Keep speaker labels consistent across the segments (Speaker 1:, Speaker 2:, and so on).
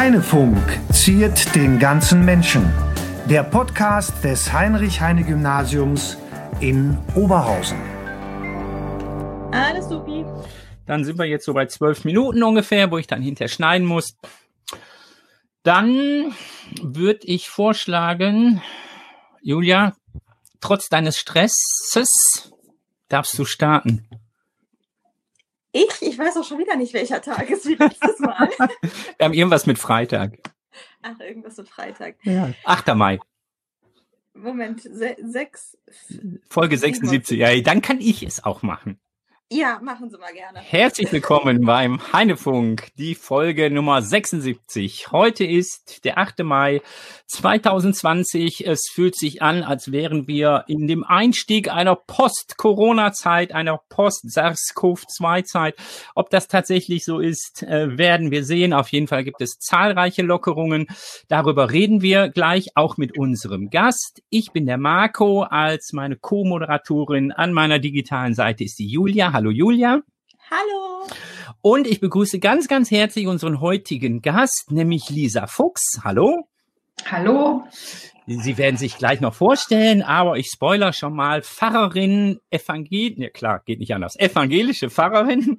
Speaker 1: Heinefunk ziert den ganzen Menschen. Der Podcast des Heinrich-Heine-Gymnasiums in Oberhausen.
Speaker 2: Alles supi.
Speaker 3: Dann sind wir jetzt so bei zwölf Minuten ungefähr, wo ich dann hinterher schneiden muss. Dann würde ich vorschlagen, Julia, trotz deines Stresses darfst du starten.
Speaker 2: Ich? Ich weiß auch schon wieder nicht, welcher Tag ist wie letztes Mal.
Speaker 3: Wir haben irgendwas mit Freitag.
Speaker 2: Ach, irgendwas mit Freitag.
Speaker 3: Ja. 8. Mai.
Speaker 2: Moment, se sechs.
Speaker 3: Folge 76. Ja, dann kann ich es auch machen.
Speaker 2: Ja, machen Sie mal gerne.
Speaker 3: Herzlich willkommen beim Heinefunk, die Folge Nummer 76. Heute ist der 8. Mai 2020. Es fühlt sich an, als wären wir in dem Einstieg einer Post-Corona-Zeit, einer Post-SARS-CoV-2-Zeit. Ob das tatsächlich so ist, äh, werden wir sehen. Auf jeden Fall gibt es zahlreiche Lockerungen. Darüber reden wir gleich auch mit unserem Gast. Ich bin der Marco als meine Co-Moderatorin. An meiner digitalen Seite ist die Julia. Hallo Julia.
Speaker 2: Hallo.
Speaker 3: Und ich begrüße ganz, ganz herzlich unseren heutigen Gast, nämlich Lisa Fuchs. Hallo.
Speaker 4: Hallo.
Speaker 3: Sie werden sich gleich noch vorstellen, aber ich spoiler schon mal. Pfarrerin, Evangel, ne, klar, geht nicht anders. Evangelische Pfarrerin.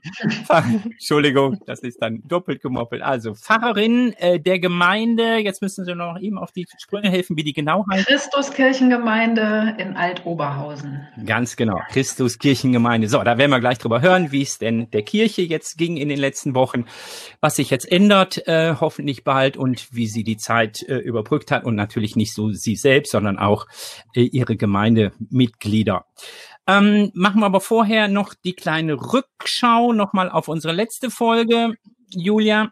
Speaker 3: Entschuldigung, das ist dann doppelt gemoppelt. Also Pfarrerin äh, der Gemeinde, jetzt müssen Sie noch eben auf die Sprünge helfen, wie die genau heißt.
Speaker 4: Christuskirchengemeinde in Altoberhausen.
Speaker 3: Ganz genau, Christuskirchengemeinde. So, da werden wir gleich drüber hören, wie es denn der Kirche jetzt ging in den letzten Wochen, was sich jetzt ändert, äh, hoffentlich bald und wie sie die Zeit äh, überbrückt hat und natürlich nicht so sie selbst, sondern auch äh, ihre Gemeindemitglieder. Ähm, machen wir aber vorher noch die kleine Rückschau nochmal auf unsere letzte Folge, Julia.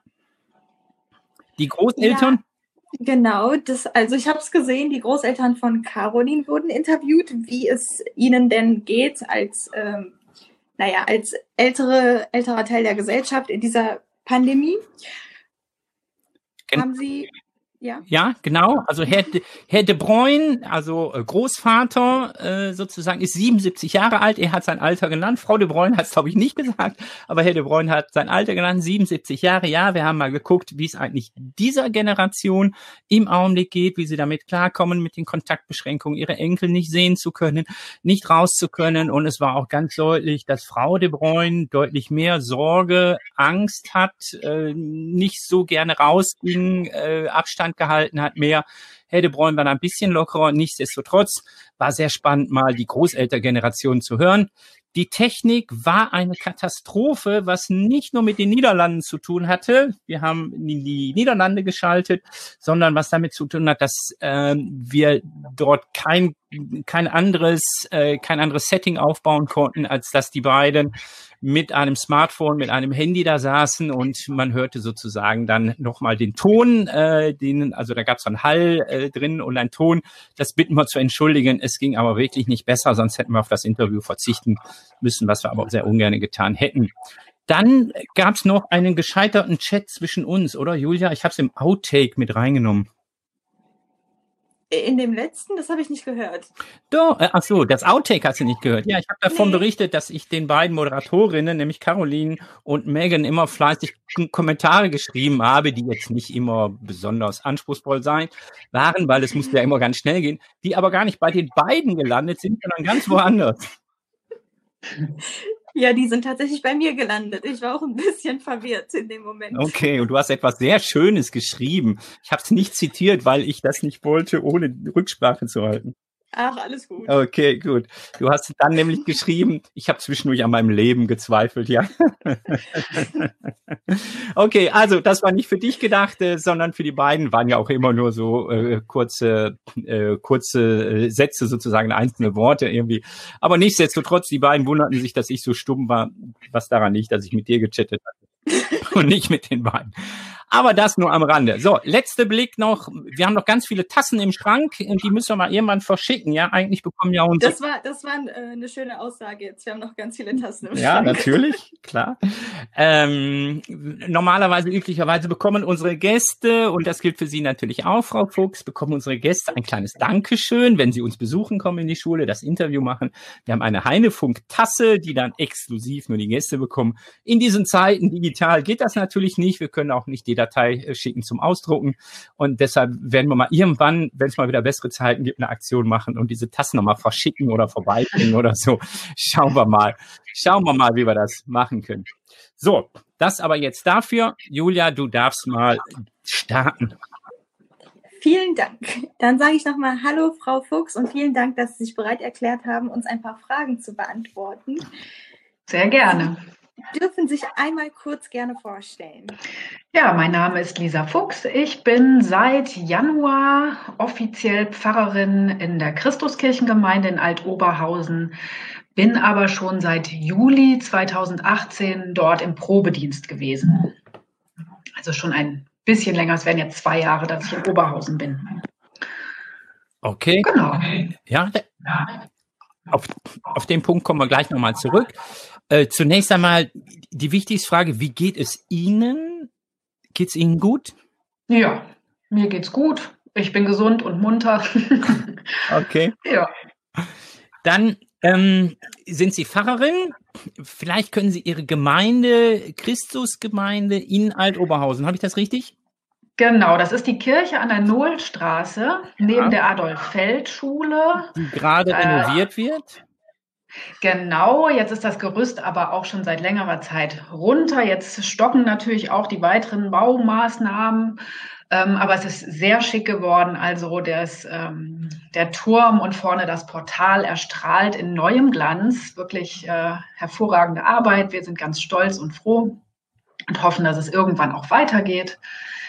Speaker 3: Die Großeltern.
Speaker 2: Ja. Genau, das, also ich habe es gesehen, die Großeltern von Caroline wurden interviewt, wie es ihnen denn geht als, ähm, naja, als ältere, älterer Teil der Gesellschaft in dieser Pandemie.
Speaker 3: Gen
Speaker 2: Haben Sie ja.
Speaker 3: Ja, genau. Also Herr de, Herr de Bruyne, also äh, Großvater äh, sozusagen, ist 77 Jahre alt. Er hat sein Alter genannt. Frau de Bruyne hat es, glaube ich, nicht gesagt, aber Herr de Bruyne hat sein Alter genannt, 77 Jahre. Ja, wir haben mal geguckt, wie es eigentlich dieser Generation im Augenblick geht, wie sie damit klarkommen, mit den Kontaktbeschränkungen, ihre Enkel nicht sehen zu können, nicht raus zu können. Und es war auch ganz deutlich, dass Frau de Bruyne deutlich mehr Sorge, Angst hat, äh, nicht so gerne rausging, äh, Abstand Abstand gehalten hat, mehr. Hedebräun war ein bisschen lockerer. Nichtsdestotrotz war sehr spannend, mal die Großeltergeneration zu hören. Die Technik war eine Katastrophe, was nicht nur mit den Niederlanden zu tun hatte. Wir haben die Niederlande geschaltet, sondern was damit zu tun hat, dass äh, wir dort kein kein anderes äh, kein anderes Setting aufbauen konnten, als dass die beiden mit einem Smartphone, mit einem Handy da saßen und man hörte sozusagen dann nochmal den Ton, äh, den, also da gab es einen Hall äh, drin und ein Ton. Das bitten wir zu entschuldigen. Es ging aber wirklich nicht besser, sonst hätten wir auf das Interview verzichten müssen, was wir aber sehr ungern getan hätten. Dann gab es noch einen gescheiterten Chat zwischen uns, oder Julia? Ich habe es im Outtake mit reingenommen.
Speaker 2: In dem letzten, das habe ich nicht gehört.
Speaker 3: Doch, äh, ach so, das Outtake hast du nicht gehört. Ja, ich habe davon nee. berichtet, dass ich den beiden Moderatorinnen, nämlich Caroline und Megan, immer fleißig Kommentare geschrieben habe, die jetzt nicht immer besonders anspruchsvoll sein waren, weil es musste ja immer ganz schnell gehen, die aber gar nicht bei den beiden gelandet sind, sondern ganz woanders.
Speaker 2: Ja, die sind tatsächlich bei mir gelandet. Ich war auch ein bisschen verwirrt in dem Moment.
Speaker 3: Okay, und du hast etwas sehr Schönes geschrieben. Ich habe es nicht zitiert, weil ich das nicht wollte, ohne Rücksprache zu halten.
Speaker 2: Ach, alles gut.
Speaker 3: Okay, gut. Du hast dann nämlich geschrieben, ich habe zwischendurch an meinem Leben gezweifelt, ja. okay, also das war nicht für dich gedacht, äh, sondern für die beiden waren ja auch immer nur so äh, kurze, äh, kurze äh, Sätze, sozusagen einzelne Worte irgendwie. Aber nichtsdestotrotz, die beiden wunderten sich, dass ich so stumm war, was daran liegt, dass ich mit dir gechattet hatte und nicht mit den beiden. Aber das nur am Rande. So, letzter Blick noch. Wir haben noch ganz viele Tassen im Schrank und die müssen wir mal irgendwann verschicken. Ja, eigentlich bekommen ja unsere.
Speaker 2: Das war, das war äh, eine schöne Aussage jetzt. Wir haben noch ganz viele Tassen im Schrank.
Speaker 3: Ja, natürlich, klar. Ähm, normalerweise, üblicherweise bekommen unsere Gäste, und das gilt für Sie natürlich auch, Frau Fuchs, bekommen unsere Gäste ein kleines Dankeschön, wenn sie uns besuchen kommen in die Schule, das Interview machen. Wir haben eine Heinefunk-Tasse, die dann exklusiv nur die Gäste bekommen. In diesen Zeiten digital geht das natürlich nicht. Wir können auch nicht die Datei äh, schicken zum Ausdrucken. Und deshalb werden wir mal irgendwann, wenn es mal wieder bessere Zeiten gibt, eine Aktion machen und diese Tassen nochmal verschicken oder vorbeibringen oder so. Schauen wir mal. Schauen wir mal, wie wir das machen können. So, das aber jetzt dafür. Julia, du darfst mal starten.
Speaker 2: Vielen Dank. Dann sage ich nochmal Hallo, Frau Fuchs, und vielen Dank, dass Sie sich bereit erklärt haben, uns ein paar Fragen zu beantworten.
Speaker 4: Sehr gerne.
Speaker 2: Sie dürfen sich einmal kurz gerne vorstellen.
Speaker 4: Ja, mein Name ist Lisa Fuchs. Ich bin seit Januar offiziell Pfarrerin in der Christuskirchengemeinde in Altoberhausen, bin aber schon seit Juli 2018 dort im Probedienst gewesen. Also schon ein bisschen länger. Es werden jetzt zwei Jahre, dass ich in Oberhausen bin.
Speaker 3: Okay.
Speaker 4: Genau.
Speaker 3: Ja, auf, auf den Punkt kommen wir gleich nochmal zurück. Äh, zunächst einmal die wichtigste Frage, wie geht es Ihnen? Geht es Ihnen gut?
Speaker 4: Ja, mir geht's gut. Ich bin gesund und munter.
Speaker 3: okay.
Speaker 4: Ja.
Speaker 3: Dann ähm, sind Sie Pfarrerin. Vielleicht können Sie Ihre Gemeinde, Christusgemeinde in Altoberhausen, habe ich das richtig?
Speaker 4: Genau, das ist die Kirche an der Nohlstraße neben
Speaker 3: Ja.
Speaker 4: der Adolf-Feld-Schule.
Speaker 3: Die gerade
Speaker 4: Äh,
Speaker 3: renoviert wird.
Speaker 4: Genau, jetzt ist das Gerüst aber auch schon seit längerer Zeit runter. Jetzt stocken natürlich auch die weiteren Baumaßnahmen. Ähm, aber es ist sehr schick geworden. Also das, ähm, der Turm und vorne das Portal erstrahlt in neuem Glanz. Wirklich äh, hervorragende Arbeit. Wir sind ganz stolz und froh und hoffen, dass es irgendwann auch weitergeht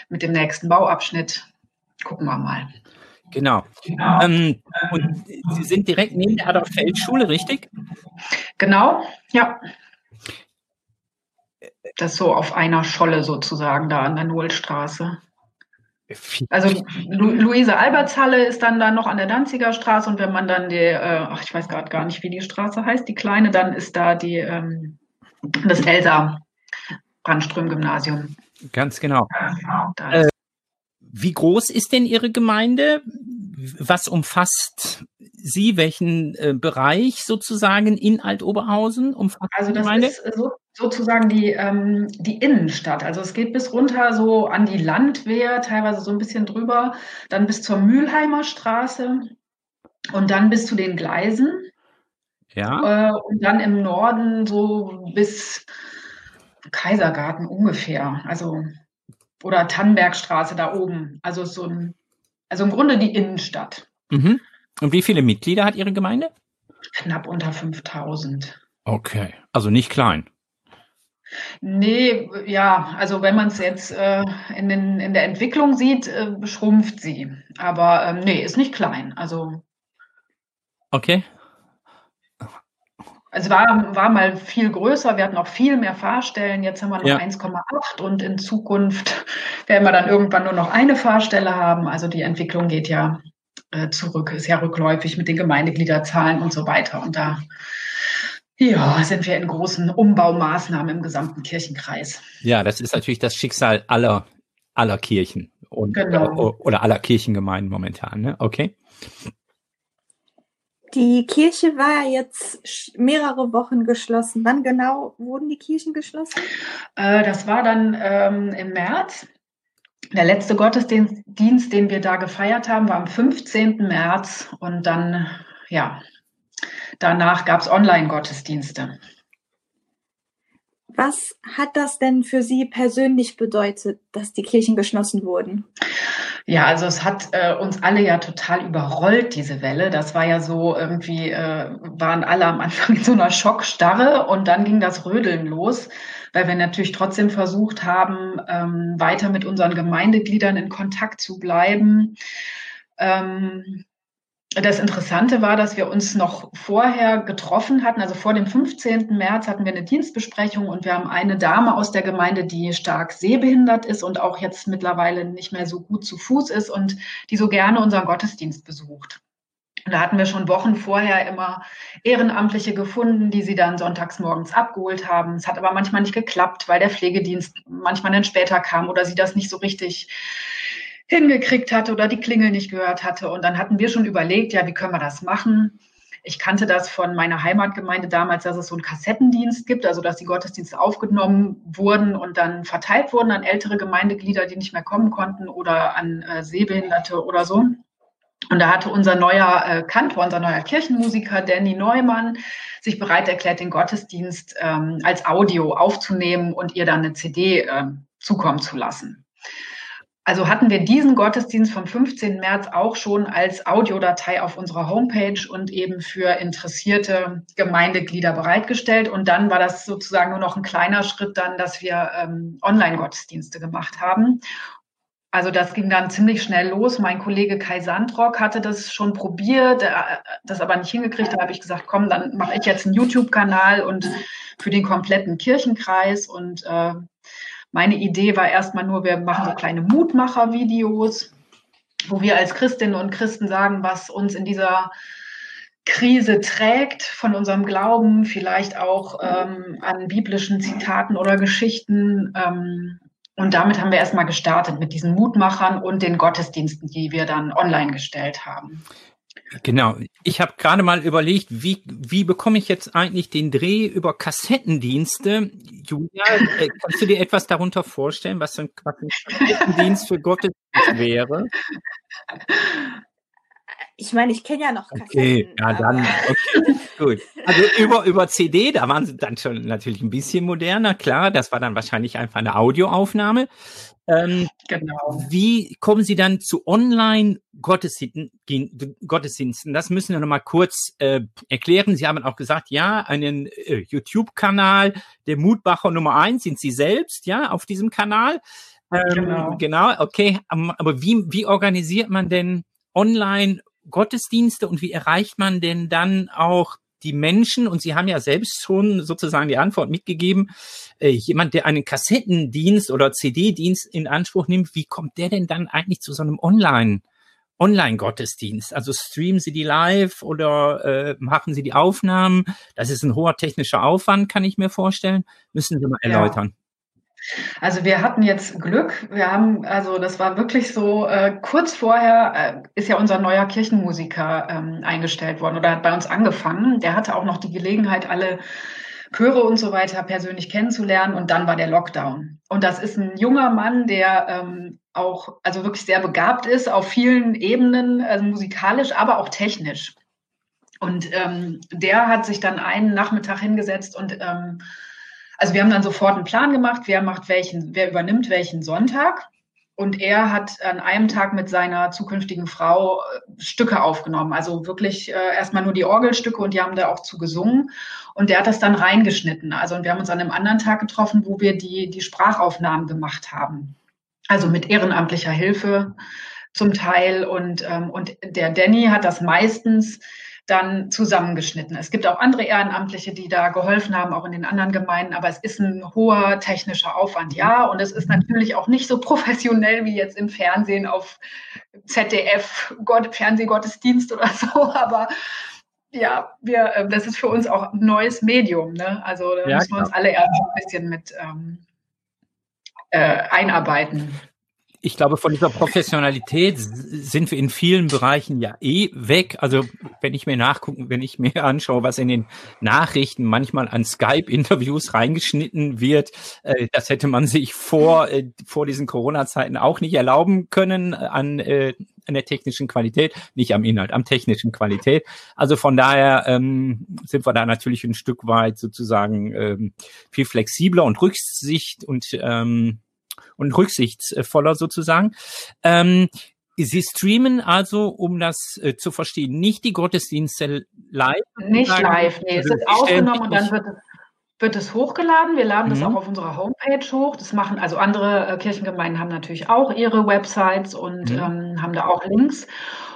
Speaker 4: mit dem nächsten Bauabschnitt. Gucken wir mal.
Speaker 3: Genau. Ähm, und Sie sind direkt neben der Adolf-Feld-Schule, richtig?
Speaker 4: Genau, ja. Das so auf einer Scholle sozusagen da an der Nohlstraße. Also Lu Luise-Alberts-Halle ist dann da noch an der Danziger Straße und wenn man dann die, äh, ach, ich weiß gerade gar nicht, wie die Straße heißt, die kleine, dann ist da die, ähm, das Elsa Brandström-Gymnasium.
Speaker 3: Ganz genau.
Speaker 4: Da
Speaker 3: Äh, Wie groß ist denn Ihre Gemeinde? Was umfasst Sie? Welchen äh, Bereich sozusagen in Altoberhausen umfasst
Speaker 4: Also
Speaker 3: die
Speaker 4: das
Speaker 3: Gemeinde?
Speaker 4: ist so, sozusagen die, ähm, die Innenstadt. Also es geht bis runter so an die Landwehr, teilweise so ein bisschen drüber, dann bis zur Mülheimer Straße und dann bis zu den Gleisen
Speaker 3: ja.
Speaker 4: äh, und dann im Norden so bis Kaisergarten ungefähr. Also oder Tannbergstraße da oben. Also so ein, also im Grunde die Innenstadt.
Speaker 3: Mhm. Und wie viele Mitglieder hat Ihre Gemeinde?
Speaker 4: Knapp unter 5000.
Speaker 3: Okay. Also nicht klein.
Speaker 4: Nee, ja, also wenn man es jetzt äh, in, den, in der Entwicklung sieht, äh, schrumpft sie. Aber ähm, nee, ist nicht klein. Also,
Speaker 3: Okay.
Speaker 4: Also war, war mal viel größer. Wir hatten auch viel mehr Fahrstellen. Jetzt haben wir noch
Speaker 3: Ja.
Speaker 4: 1,8 und in Zukunft werden wir dann irgendwann nur noch eine Fahrstelle haben. Also die Entwicklung geht ja äh, zurück, ist ja rückläufig mit den Gemeindegliederzahlen und so weiter. Und da ja, sind wir in großen Umbaumaßnahmen im gesamten Kirchenkreis.
Speaker 3: Ja, das ist natürlich das Schicksal aller, aller Kirchen und
Speaker 4: Genau.
Speaker 3: oder aller Kirchengemeinden momentan. Ne? Okay.
Speaker 2: Die Kirche war jetzt mehrere Wochen geschlossen. Wann genau wurden die Kirchen geschlossen?
Speaker 4: Äh, das war dann ähm, im März. Der letzte Gottesdienst, Dienst, den wir da gefeiert haben, war am 15. März und dann, ja, danach gab es Online-Gottesdienste.
Speaker 2: Was hat das denn für Sie persönlich bedeutet, dass die Kirchen geschlossen wurden?
Speaker 4: Ja, also es hat äh, uns alle ja total überrollt, diese Welle. Das war ja so irgendwie, äh, waren alle am Anfang in so einer Schockstarre und dann ging das Rödeln los, weil wir natürlich trotzdem versucht haben, ähm, weiter mit unseren Gemeindegliedern in Kontakt zu bleiben. Ähm, das Interessante war, dass wir uns noch vorher getroffen hatten. Also vor dem 15. März hatten wir eine Dienstbesprechung und wir haben eine Dame aus der Gemeinde, die stark sehbehindert ist und auch jetzt mittlerweile nicht mehr so gut zu Fuß ist und die so gerne unseren Gottesdienst besucht. Und da hatten wir schon Wochen vorher immer Ehrenamtliche gefunden, die sie dann sonntags morgens abgeholt haben. Es hat aber manchmal nicht geklappt, weil der Pflegedienst manchmal dann später kam oder sie das nicht so richtig hingekriegt hatte oder die Klingel nicht gehört hatte. Und dann hatten wir schon überlegt, ja, wie können wir das machen? ich kannte das von meiner Heimatgemeinde damals, dass es so einen Kassettendienst gibt, also dass die Gottesdienste aufgenommen wurden und dann verteilt wurden an ältere Gemeindeglieder, die nicht mehr kommen konnten oder an äh, Sehbehinderte oder so. Und da hatte unser neuer äh, Kantor, unser neuer Kirchenmusiker Danny Neumann sich bereit erklärt, den Gottesdienst ähm, als Audio aufzunehmen und ihr dann eine CD äh, zukommen zu lassen. Also hatten wir diesen Gottesdienst vom 15. März auch schon als Audiodatei auf unserer Homepage und eben für interessierte Gemeindeglieder bereitgestellt. Und dann war das sozusagen nur noch ein kleiner Schritt dann, dass wir ähm, Online-Gottesdienste gemacht haben. Also das ging dann ziemlich schnell los. Mein Kollege Kai Sandrock hatte das schon probiert, das aber nicht hingekriegt. Da habe ich gesagt, komm, dann mache ich jetzt einen YouTube-Kanal und für den kompletten Kirchenkreis und äh, meine Idee war erstmal nur, wir machen so kleine Mutmacher-Videos, wo wir als Christinnen und Christen sagen, was uns in dieser Krise trägt von unserem Glauben, vielleicht auch ähm, an biblischen Zitaten oder Geschichten. Ähm, und damit haben wir erstmal gestartet mit diesen Mutmachern und den Gottesdiensten, die wir dann online gestellt haben.
Speaker 3: Genau. Ich habe gerade mal überlegt, wie, wie bekomme ich jetzt eigentlich den Dreh über Kassettendienste? Julia, äh, kannst du dir etwas darunter vorstellen, was so ein Kassettendienst für Gottesdienst wäre?
Speaker 2: Ich meine, ich kenne ja noch
Speaker 3: Kassetten. Okay, ja dann, okay, gut. Also über, über CD, da waren sie dann schon natürlich ein bisschen moderner, klar, das war dann wahrscheinlich einfach eine Audioaufnahme. Ähm, genau. Wie kommen Sie dann zu Online-Gottesdiensten? Das müssen wir nochmal kurz äh, erklären. Sie haben auch gesagt, ja, einen äh, YouTube-Kanal, der Mutbacher Nummer eins sind Sie selbst, ja, auf diesem Kanal. Ähm, genau. genau, okay. Aber wie, wie organisiert man denn online Gottesdienste und wie erreicht man denn dann auch die Menschen, und Sie haben ja selbst schon sozusagen die Antwort mitgegeben, äh, jemand, der einen Kassettendienst oder CD-Dienst in Anspruch nimmt, wie kommt der denn dann eigentlich zu so einem Online- Online-Gottesdienst. Also streamen Sie die live oder äh, machen Sie die Aufnahmen? Das ist ein hoher technischer Aufwand, kann ich mir vorstellen. Müssen Sie mal erläutern.
Speaker 4: Also wir hatten jetzt Glück. Wir haben, also das war wirklich so, äh, kurz vorher äh, ist ja unser neuer Kirchenmusiker ähm, eingestellt worden oder hat bei uns angefangen. Der hatte auch noch die Gelegenheit, alle Chöre und so weiter persönlich kennenzulernen und dann war der Lockdown. Und das ist ein junger Mann, der ähm, auch, also wirklich sehr begabt ist auf vielen Ebenen, also musikalisch, aber auch technisch. Und ähm, der hat sich dann einen Nachmittag hingesetzt und ähm, also wir haben dann sofort einen Plan gemacht, wer macht welchen, wer übernimmt welchen Sonntag. Und er hat an einem Tag mit seiner zukünftigen Frau äh, Stücke aufgenommen. Also wirklich äh, erstmal nur die Orgelstücke und die haben da auch zu gesungen. Und der hat das dann reingeschnitten. Also und wir haben uns an einem anderen Tag getroffen, wo wir die, die Sprachaufnahmen gemacht haben. Also mit ehrenamtlicher Hilfe zum Teil. Und, ähm, und der Danny hat das meistens dann zusammengeschnitten. Es gibt auch andere Ehrenamtliche, die da geholfen haben, auch in den anderen Gemeinden, aber es ist ein hoher technischer Aufwand, ja. Und es ist natürlich auch nicht so professionell wie jetzt im Fernsehen auf ZDF, Gott, Fernsehgottesdienst oder so, aber ja, wir, äh, das ist für uns auch ein neues Medium. Ne? Also da ja, müssen wir uns alle erst ein bisschen mit ähm, äh, einarbeiten
Speaker 3: ich glaube, von dieser Professionalität sind wir in vielen Bereichen ja eh weg. Also wenn ich mir nachgucken, wenn ich mir anschaue, was in den Nachrichten manchmal an Skype-Interviews reingeschnitten wird, äh, das hätte man sich vor, äh, vor diesen Corona-Zeiten auch nicht erlauben können an, äh, an der technischen Qualität, nicht am Inhalt, am technischen Qualität. Also von daher ähm, sind wir da natürlich ein Stück weit sozusagen ähm, viel flexibler und Rücksicht und ähm, und rücksichtsvoller sozusagen. Ähm, Sie streamen also, um das äh, zu verstehen, nicht die Gottesdienste live?
Speaker 4: Nicht live, nee, es ist aufgenommen und dann wird es, wird es hochgeladen. Wir laden mhm. das auch auf unserer Homepage hoch. Das machen, also andere äh, Kirchengemeinden haben natürlich auch ihre Websites und mhm. ähm, haben da auch Links.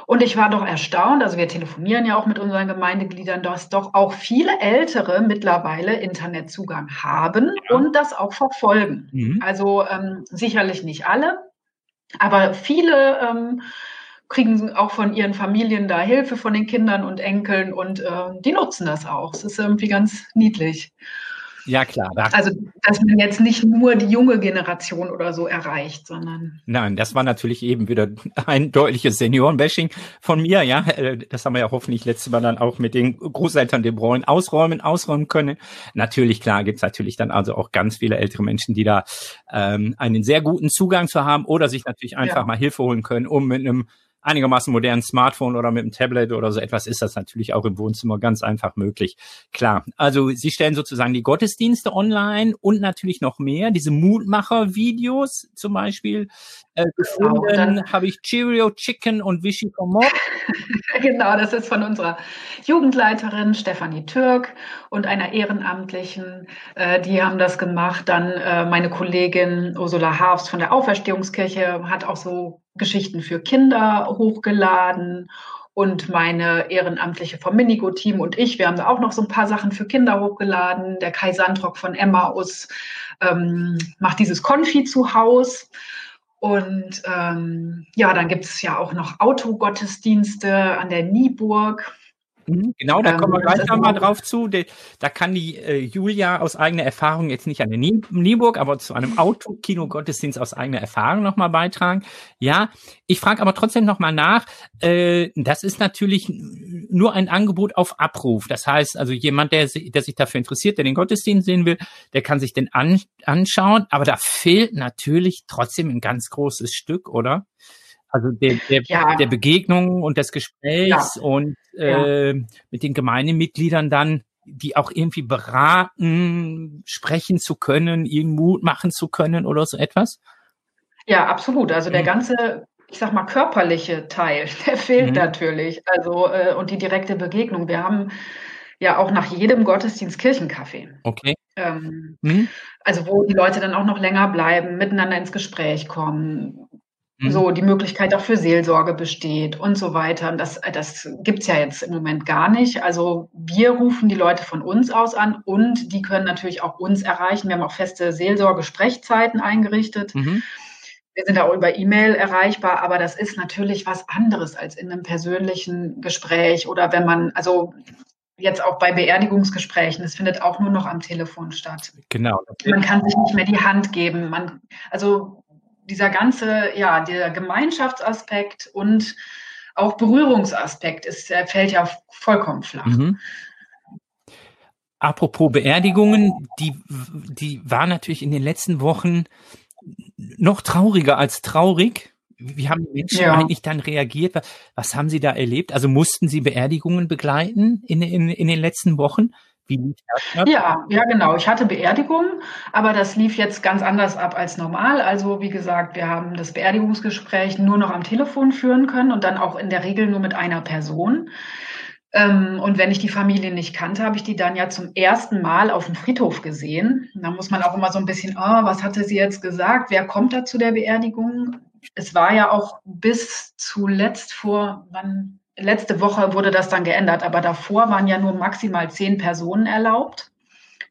Speaker 4: Und ich war doch erstaunt, also wir telefonieren ja auch mit unseren Gemeindegliedern, dass doch auch viele Ältere mittlerweile Internetzugang haben ja. und das auch verfolgen. Mhm. Also ähm, sicherlich nicht alle, aber viele ähm, kriegen auch von ihren Familien da Hilfe von den Kindern und Enkeln und äh, die nutzen das auch. Es ist irgendwie ganz niedlich.
Speaker 3: Ja, klar.
Speaker 4: Also, dass man jetzt nicht nur die junge Generation oder so erreicht, sondern.
Speaker 3: Nein, das war natürlich eben wieder ein deutliches Seniorenbashing von mir, ja. Äh, das haben wir ja hoffentlich letztes Mal dann auch mit den Großeltern De Bruyne ausräumen, ausräumen können. Natürlich, klar, gibt's natürlich dann also auch ganz viele ältere Menschen, die da ähm, einen sehr guten Zugang zu haben oder sich natürlich einfach ja. mal Hilfe holen können, um mit einem einigermaßen modernen Smartphone oder mit einem Tablet oder so etwas ist das natürlich auch im Wohnzimmer ganz einfach möglich. Klar, also sie stellen sozusagen die Gottesdienste online und natürlich noch mehr, diese Mutmacher-Videos zum Beispiel. Äh, gefunden genau, habe ich Cheerio Chicken und Vichy Mob.
Speaker 4: genau, das ist von unserer Jugendleiterin Stefanie Türk und einer Ehrenamtlichen. Äh, die haben das gemacht. Dann äh, meine Kollegin Ursula Harfs von der Auferstehungskirche hat auch so Geschichten für Kinder hochgeladen und meine Ehrenamtliche vom Minigo-Team und ich, wir haben da auch noch so ein paar Sachen für Kinder hochgeladen. Der Kai Sandrock von Emmaus ähm, macht dieses Konfi zu Haus. Und ähm, ja, dann gibt es ja auch noch Autogottesdienste an der Nieburg.
Speaker 3: Mhm, genau, da kommen wir ähm, gleich nochmal drauf zu. Da kann die äh, Julia aus eigener Erfahrung jetzt nicht an der Nieburg, aber zu einem Autokino-Gottesdienst aus eigener Erfahrung nochmal beitragen. Ja, ich frage aber trotzdem nochmal nach. Äh, das ist natürlich nur ein Angebot auf Abruf. Das heißt, also jemand, der, der sich dafür interessiert, der den Gottesdienst sehen will, der kann sich den an, anschauen. Aber da fehlt natürlich trotzdem ein ganz großes Stück, oder? Also der, der, ja. der Begegnung und des Gesprächs ja. und äh, ja. mit den Gemeindemitgliedern dann, die auch irgendwie beraten, sprechen zu können, ihnen Mut machen zu können oder so etwas?
Speaker 4: Ja, absolut. Also der mhm. ganze, ich sag mal, körperliche Teil, der fehlt mhm. natürlich. Also äh, und die direkte Begegnung. Wir haben ja auch nach jedem Gottesdienst Kirchenkaffee.
Speaker 3: Okay.
Speaker 4: Ähm, mhm. Also wo die Leute dann auch noch länger bleiben, miteinander ins Gespräch kommen, Mhm. So, die Möglichkeit auch für Seelsorge besteht und so weiter. Und das, das gibt's ja jetzt im Moment gar nicht. Also wir rufen die Leute von uns aus an und die können natürlich auch uns erreichen. Wir haben auch feste Seelsorge-Sprechzeiten eingerichtet. Mhm. Wir sind auch über E-Mail erreichbar, aber das ist natürlich was anderes als in einem persönlichen Gespräch oder wenn man, also jetzt auch bei Beerdigungsgesprächen, es findet auch nur noch am Telefon statt.
Speaker 3: Genau.
Speaker 4: Man kann sich nicht mehr die Hand geben. Man, also dieser ganze, ja, der Gemeinschaftsaspekt und auch Berührungsaspekt ist, fällt ja vollkommen flach. Mhm.
Speaker 3: Apropos Beerdigungen, die, die war natürlich in den letzten Wochen noch trauriger als traurig. Wie haben die Menschen ja. eigentlich dann reagiert? Was haben sie da erlebt? Also mussten sie Beerdigungen begleiten in, in, in den letzten Wochen?
Speaker 4: Wie lief das? Ja, ja, genau. Ich hatte Beerdigung, aber das lief jetzt ganz anders ab als normal. Also, wie gesagt, wir haben das Beerdigungsgespräch nur noch am Telefon führen können und dann auch in der Regel nur mit einer Person. Ähm, und wenn ich die Familie nicht kannte, habe ich die dann ja zum ersten Mal auf dem Friedhof gesehen. Da muss man auch immer so ein bisschen, oh, was hatte sie jetzt gesagt? Wer kommt da zu der Beerdigung? Es war ja auch bis zuletzt vor, wann, letzte Woche wurde das dann geändert, aber davor waren ja nur maximal zehn Personen erlaubt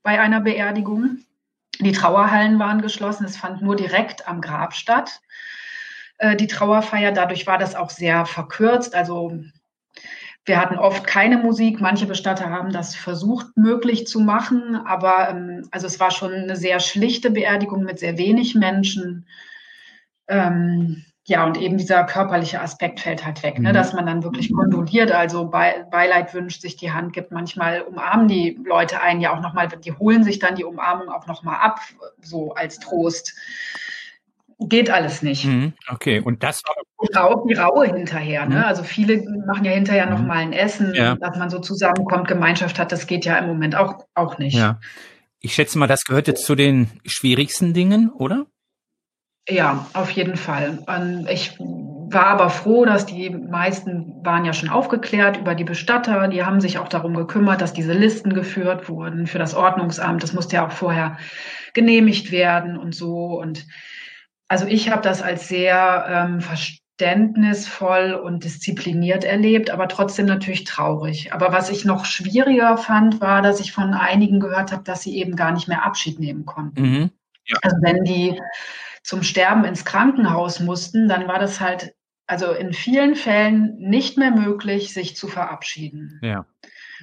Speaker 4: bei einer Beerdigung. Die Trauerhallen waren geschlossen, es fand nur direkt am Grab statt, äh, die Trauerfeier. Dadurch war das auch sehr verkürzt. Also wir hatten oft keine Musik. Manche Bestatter haben das versucht möglich zu machen, aber ähm, also es war schon eine sehr schlichte Beerdigung mit sehr wenig Menschen. Ähm, ja, und eben dieser körperliche Aspekt fällt halt weg, ne? Mhm. dass man dann wirklich kondoliert, also Be Beileid wünscht, sich die Hand gibt. Manchmal umarmen die Leute einen ja auch nochmal, die holen sich dann die Umarmung auch nochmal ab, so als Trost. Geht alles nicht.
Speaker 3: Mhm. Okay, und das war.
Speaker 4: Auch die Raue hinterher, ne? Mhm. Also viele machen ja hinterher nochmal ein Essen, ja. dass man so zusammenkommt, Gemeinschaft hat, das geht ja im Moment auch, auch nicht.
Speaker 3: Ja. Ich schätze mal, das gehört jetzt zu den schwierigsten Dingen, oder?
Speaker 4: Ja, auf jeden Fall. Und ich war aber froh, dass die meisten waren ja schon aufgeklärt über die Bestatter. Die haben sich auch darum gekümmert, dass diese Listen geführt wurden für das Ordnungsamt. Das musste ja auch vorher genehmigt werden und so. Und also ich habe das als sehr ähm, verständnisvoll und diszipliniert erlebt, aber trotzdem natürlich traurig. Aber was ich noch schwieriger fand, war, dass ich von einigen gehört habe, dass sie eben gar nicht mehr Abschied nehmen konnten. Mhm. Ja. Also wenn die zum Sterben ins Krankenhaus mussten, dann war das halt also in vielen Fällen nicht mehr möglich, sich zu verabschieden.
Speaker 3: Ja.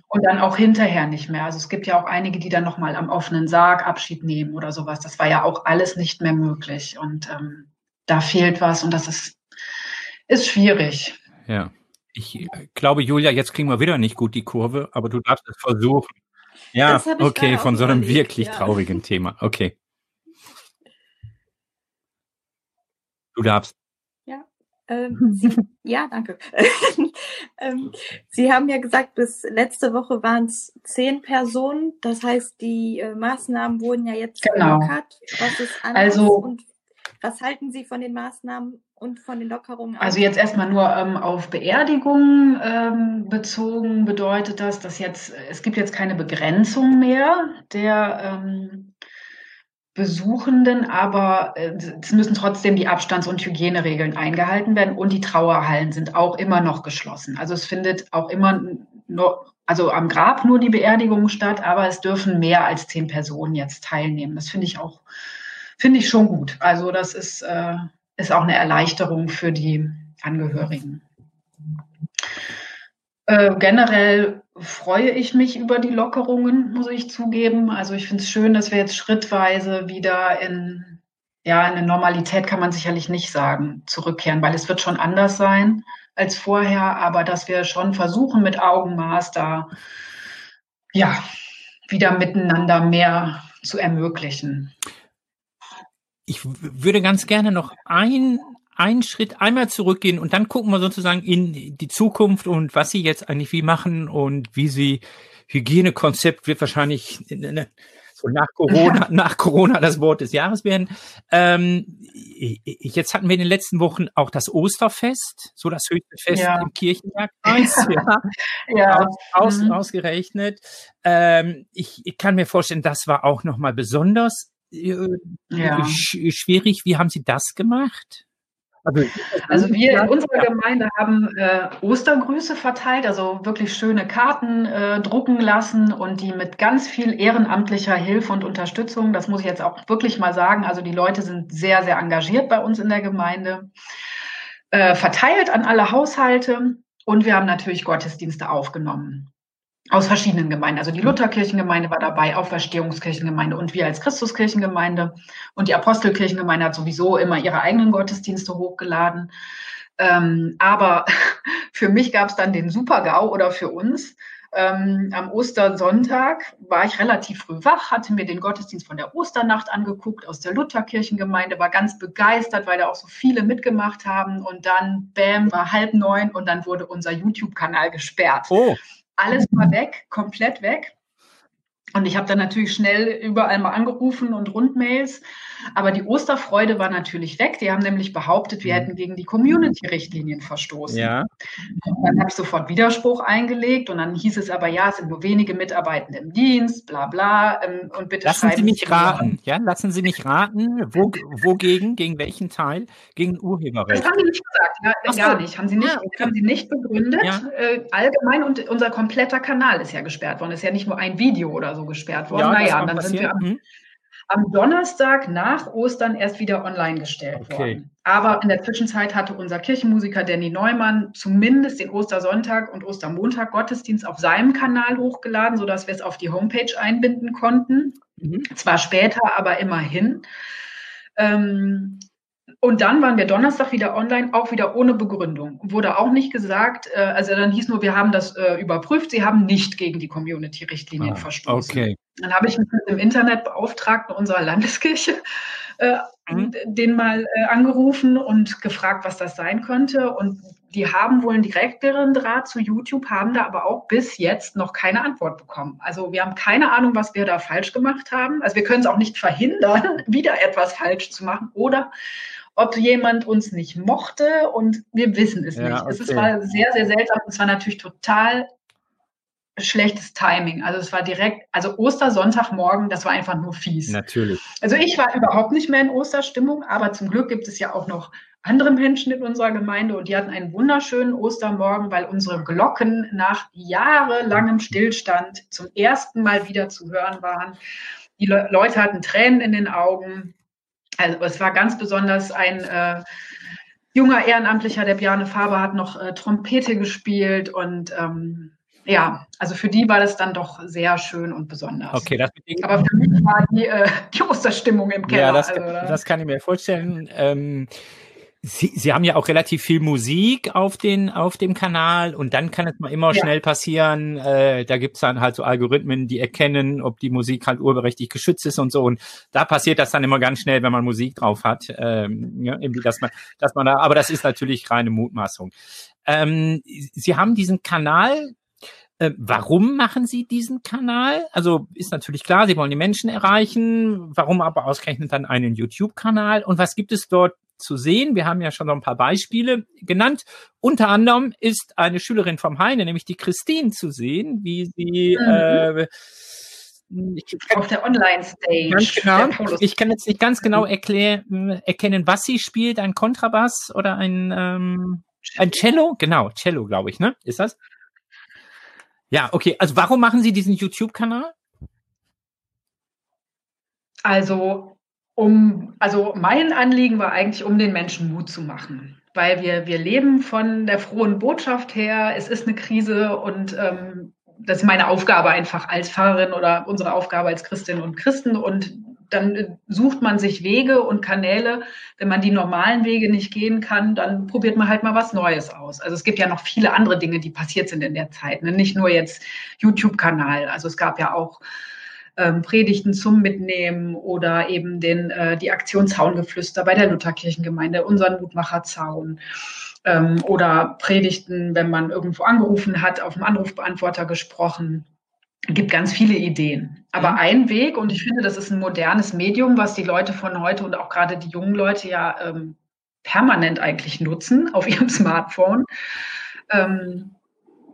Speaker 4: Und dann auch hinterher nicht mehr. Also es gibt ja auch einige, die dann nochmal am offenen Sarg Abschied nehmen oder sowas. Das war ja auch alles nicht mehr möglich. Und ähm, da fehlt was und das ist, ist schwierig.
Speaker 3: Ja. Ich äh, glaube, Julia, jetzt kriegen wir wieder nicht gut die Kurve, aber du darfst es versuchen. Ja, okay, von so einem überlegt, wirklich ja. traurigen Thema. Okay. Du darfst.
Speaker 2: Ja, ähm, Sie, ja, danke. ähm, Sie haben ja gesagt, bis letzte Woche waren es zehn Personen. Das heißt, die äh, Maßnahmen wurden ja jetzt
Speaker 4: genau.
Speaker 2: gelockert. Was ist anders also, und was halten Sie von den Maßnahmen und von den Lockerungen?
Speaker 4: Also jetzt erstmal nur ähm, auf Beerdigungen ähm, bezogen bedeutet das, dass jetzt, es gibt jetzt keine Begrenzung mehr der ähm, Besuchenden, aber äh, es müssen trotzdem die Abstands- und Hygieneregeln eingehalten werden und die Trauerhallen sind auch immer noch geschlossen. Also es findet auch immer nur, also am Grab nur die Beerdigung statt, aber es dürfen mehr als zehn Personen jetzt teilnehmen. Das finde ich auch, finde ich schon gut. Also das ist, äh, ist auch eine Erleichterung für die Angehörigen. Äh, generell freue ich mich über die Lockerungen, muss ich zugeben. Also ich finde es schön, dass wir jetzt schrittweise wieder in, ja, in eine Normalität kann man sicherlich nicht sagen, zurückkehren, weil es wird schon anders sein als vorher, aber dass wir schon versuchen, mit Augenmaß da, ja, wieder miteinander mehr zu ermöglichen.
Speaker 3: Ich würde ganz gerne noch ein einen Schritt einmal zurückgehen und dann gucken wir sozusagen in die Zukunft und was sie jetzt eigentlich wie machen und wie sie Hygienekonzept wird wahrscheinlich so nach Corona, nach Corona das Wort des Jahres werden. Ähm, jetzt hatten wir in den letzten Wochen auch das Osterfest, so das höchste Fest ja. im Kirchenjagdkreis, ja, ja. Aus, aus, mhm. ausgerechnet. Ähm, ich, ich kann mir vorstellen, das war auch nochmal besonders äh, ja. schwierig. Wie haben Sie das gemacht?
Speaker 4: Also, also wir in unserer Gemeinde haben äh, Ostergrüße verteilt, also wirklich schöne Karten äh, drucken lassen und die mit ganz viel ehrenamtlicher Hilfe und Unterstützung, das muss ich jetzt auch wirklich mal sagen, also die Leute sind sehr, sehr engagiert bei uns in der Gemeinde, äh, verteilt an alle Haushalte und wir haben natürlich Gottesdienste aufgenommen aus verschiedenen Gemeinden. Also die Lutherkirchengemeinde war dabei, Auferstehungskirchengemeinde und wir als Christuskirchengemeinde. Und die Apostelkirchengemeinde hat sowieso immer ihre eigenen Gottesdienste hochgeladen. Ähm, aber für mich gab es dann den Super-GAU oder für uns. Ähm, am Ostersonntag war ich relativ früh wach, hatte mir den Gottesdienst von der Osternacht angeguckt aus der Lutherkirchengemeinde, war ganz begeistert, weil da auch so viele mitgemacht haben. Und dann, bam, war halb neun und dann wurde unser YouTube-Kanal gesperrt. Oh. Alles war weg, komplett weg. Und ich habe dann natürlich schnell überall mal angerufen und Rundmails. Aber die Osterfreude war natürlich weg. Die haben nämlich behauptet, wir mhm. hätten gegen die Community-Richtlinien verstoßen. Ja. Und dann habe ich sofort Widerspruch eingelegt und dann hieß es aber, ja, es sind nur wenige Mitarbeitende im Dienst, bla bla. Ähm, und bitte
Speaker 3: Lassen Sie mich raten, ja, lassen Sie mich raten, wo, wogegen, gegen welchen Teil? Gegen Urheberrecht.
Speaker 4: Das haben Sie nicht gesagt, ja, Ach gar so. nicht. Haben Sie nicht, ah, okay. haben Sie nicht begründet. Ja. Äh, allgemein und unser kompletter Kanal ist ja gesperrt worden. Ist ja nicht nur ein Video oder so gesperrt worden. Ja, naja, dann passieren. sind wir am, hm am Donnerstag nach Ostern erst wieder online gestellt okay. worden. Aber in der Zwischenzeit hatte unser Kirchenmusiker Danny Neumann zumindest den Ostersonntag und Ostermontag Gottesdienst auf seinem Kanal hochgeladen, sodass wir es auf die Homepage einbinden konnten. Mhm. Zwar später, aber immerhin. Ähm, und dann waren wir Donnerstag wieder online, auch wieder ohne Begründung. Wurde auch nicht gesagt, äh, also dann hieß nur, wir haben das äh, überprüft, sie haben nicht gegen die Community-Richtlinien ah, verstoßen. Okay. Dann habe ich mich mit dem Internetbeauftragten unserer Landeskirche äh, mhm. den mal äh, angerufen und gefragt, was das sein könnte. Und die haben wohl einen direkteren Draht zu YouTube, haben da aber auch bis jetzt noch keine Antwort bekommen. Also wir haben keine Ahnung, was wir da falsch gemacht haben. Also wir können es auch nicht verhindern, wieder etwas falsch zu machen oder ob jemand uns nicht mochte und wir wissen es ja, nicht. Okay. Es war sehr, sehr seltsam. Es war natürlich total schlechtes Timing. Also es war direkt, also Ostersonntagmorgen, das war einfach nur fies.
Speaker 3: Natürlich.
Speaker 4: Also ich war überhaupt nicht mehr in Osterstimmung, aber zum Glück gibt es ja auch noch andere Menschen in unserer Gemeinde und die hatten einen wunderschönen Ostermorgen, weil unsere Glocken nach jahrelangem Stillstand zum ersten Mal wieder zu hören waren. Die Le Leute hatten Tränen in den Augen. Also es war ganz besonders ein äh, junger Ehrenamtlicher, der Bjarne Faber hat noch äh, Trompete gespielt und ähm, ja, also für die war das dann doch sehr schön und besonders.
Speaker 3: Okay, das
Speaker 4: Aber für mich war die, äh, die Osterstimmung im Keller.
Speaker 3: Ja, das,
Speaker 4: also,
Speaker 3: das kann ich mir vorstellen. Ähm, Sie, Sie haben ja auch relativ viel Musik auf den auf dem Kanal und dann kann es mal immer ja. schnell passieren. Äh, da gibt's dann halt so Algorithmen, die erkennen, ob die Musik halt urberechtigt geschützt ist und so. Und da passiert das dann immer ganz schnell, wenn man Musik drauf hat, ähm, ja, irgendwie, dass man, dass man da. Aber das ist natürlich reine Mutmaßung. Ähm, Sie haben diesen Kanal äh, warum machen Sie diesen Kanal? Also ist natürlich klar, Sie wollen die Menschen erreichen. Warum aber ausgerechnet dann einen YouTube-Kanal? Und was gibt es dort zu sehen? Wir haben ja schon noch ein paar Beispiele genannt. Unter anderem ist eine Schülerin vom Heine, nämlich die Christine, zu sehen, wie sie mhm. äh,
Speaker 4: kann, auf der Online-Stage.
Speaker 3: Genau. Ich kann jetzt nicht ganz genau erklären, erkennen, was sie spielt. Ein Kontrabass oder ein, ähm, ein Cello? Genau, Cello, glaube ich, ne? Ist das? Ja, okay. Also warum machen Sie diesen YouTube-Kanal?
Speaker 4: Also, um, also mein Anliegen war eigentlich, um den Menschen Mut zu machen. Weil wir, wir leben von der frohen Botschaft her, es ist eine Krise und ähm, das ist meine Aufgabe einfach als Pfarrerin oder unsere Aufgabe als Christinnen und Christen. Und dann äh, sucht man sich Wege und Kanäle. Wenn man die normalen Wege nicht gehen kann, dann probiert man halt mal was Neues aus. Also es gibt ja noch viele andere Dinge, die passiert sind in der Zeit. Ne? Nicht nur jetzt YouTube-Kanal. Also es gab ja auch ähm, Predigten zum Mitnehmen oder eben den, äh, die Aktion Zaungeflüster bei der Lutherkirchengemeinde, unseren Mutmacherzaun. Ähm, oder Predigten, wenn man irgendwo angerufen hat, auf dem Anrufbeantworter gesprochen gibt ganz viele Ideen. Aber mhm. ein Weg, und ich finde, das ist ein modernes Medium, was die Leute von heute und auch gerade die jungen Leute ja ähm, permanent eigentlich nutzen auf ihrem Smartphone. Ähm,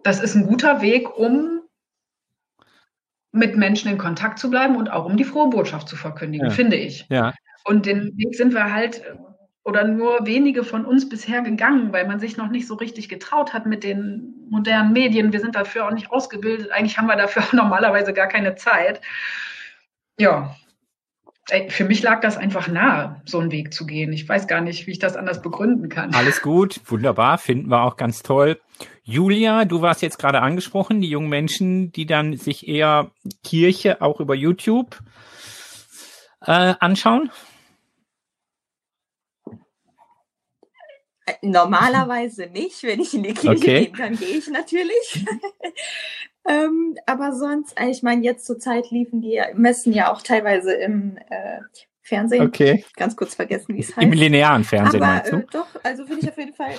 Speaker 4: das ist ein guter Weg, um mit Menschen in Kontakt zu bleiben und auch um die frohe Botschaft zu verkündigen, ja. finde ich.
Speaker 3: Ja.
Speaker 4: Und den Weg sind wir halt oder nur wenige von uns bisher gegangen, weil man sich noch nicht so richtig getraut hat mit den modernen Medien. Wir sind dafür auch nicht ausgebildet. Eigentlich haben wir dafür auch normalerweise gar keine Zeit. Ja, für mich lag das einfach nahe, so einen Weg zu gehen. Ich weiß gar nicht, wie ich das anders begründen kann.
Speaker 3: Alles gut, wunderbar, finden wir auch ganz toll. Julia, du warst jetzt gerade angesprochen, die jungen Menschen, die dann sich eher Kirche auch über YouTube äh, anschauen.
Speaker 2: Normalerweise nicht. Wenn ich in die Kirche okay. gehe, dann gehe ich natürlich. ähm, aber sonst, äh, ich meine, jetzt zur Zeit liefen die Messen ja auch teilweise im äh, Fernsehen.
Speaker 3: Okay.
Speaker 2: Ganz kurz vergessen, wie es heißt.
Speaker 3: Im linearen Fernsehen
Speaker 2: aber,
Speaker 3: meinst du?
Speaker 2: Äh, doch, also finde ich auf jeden Fall.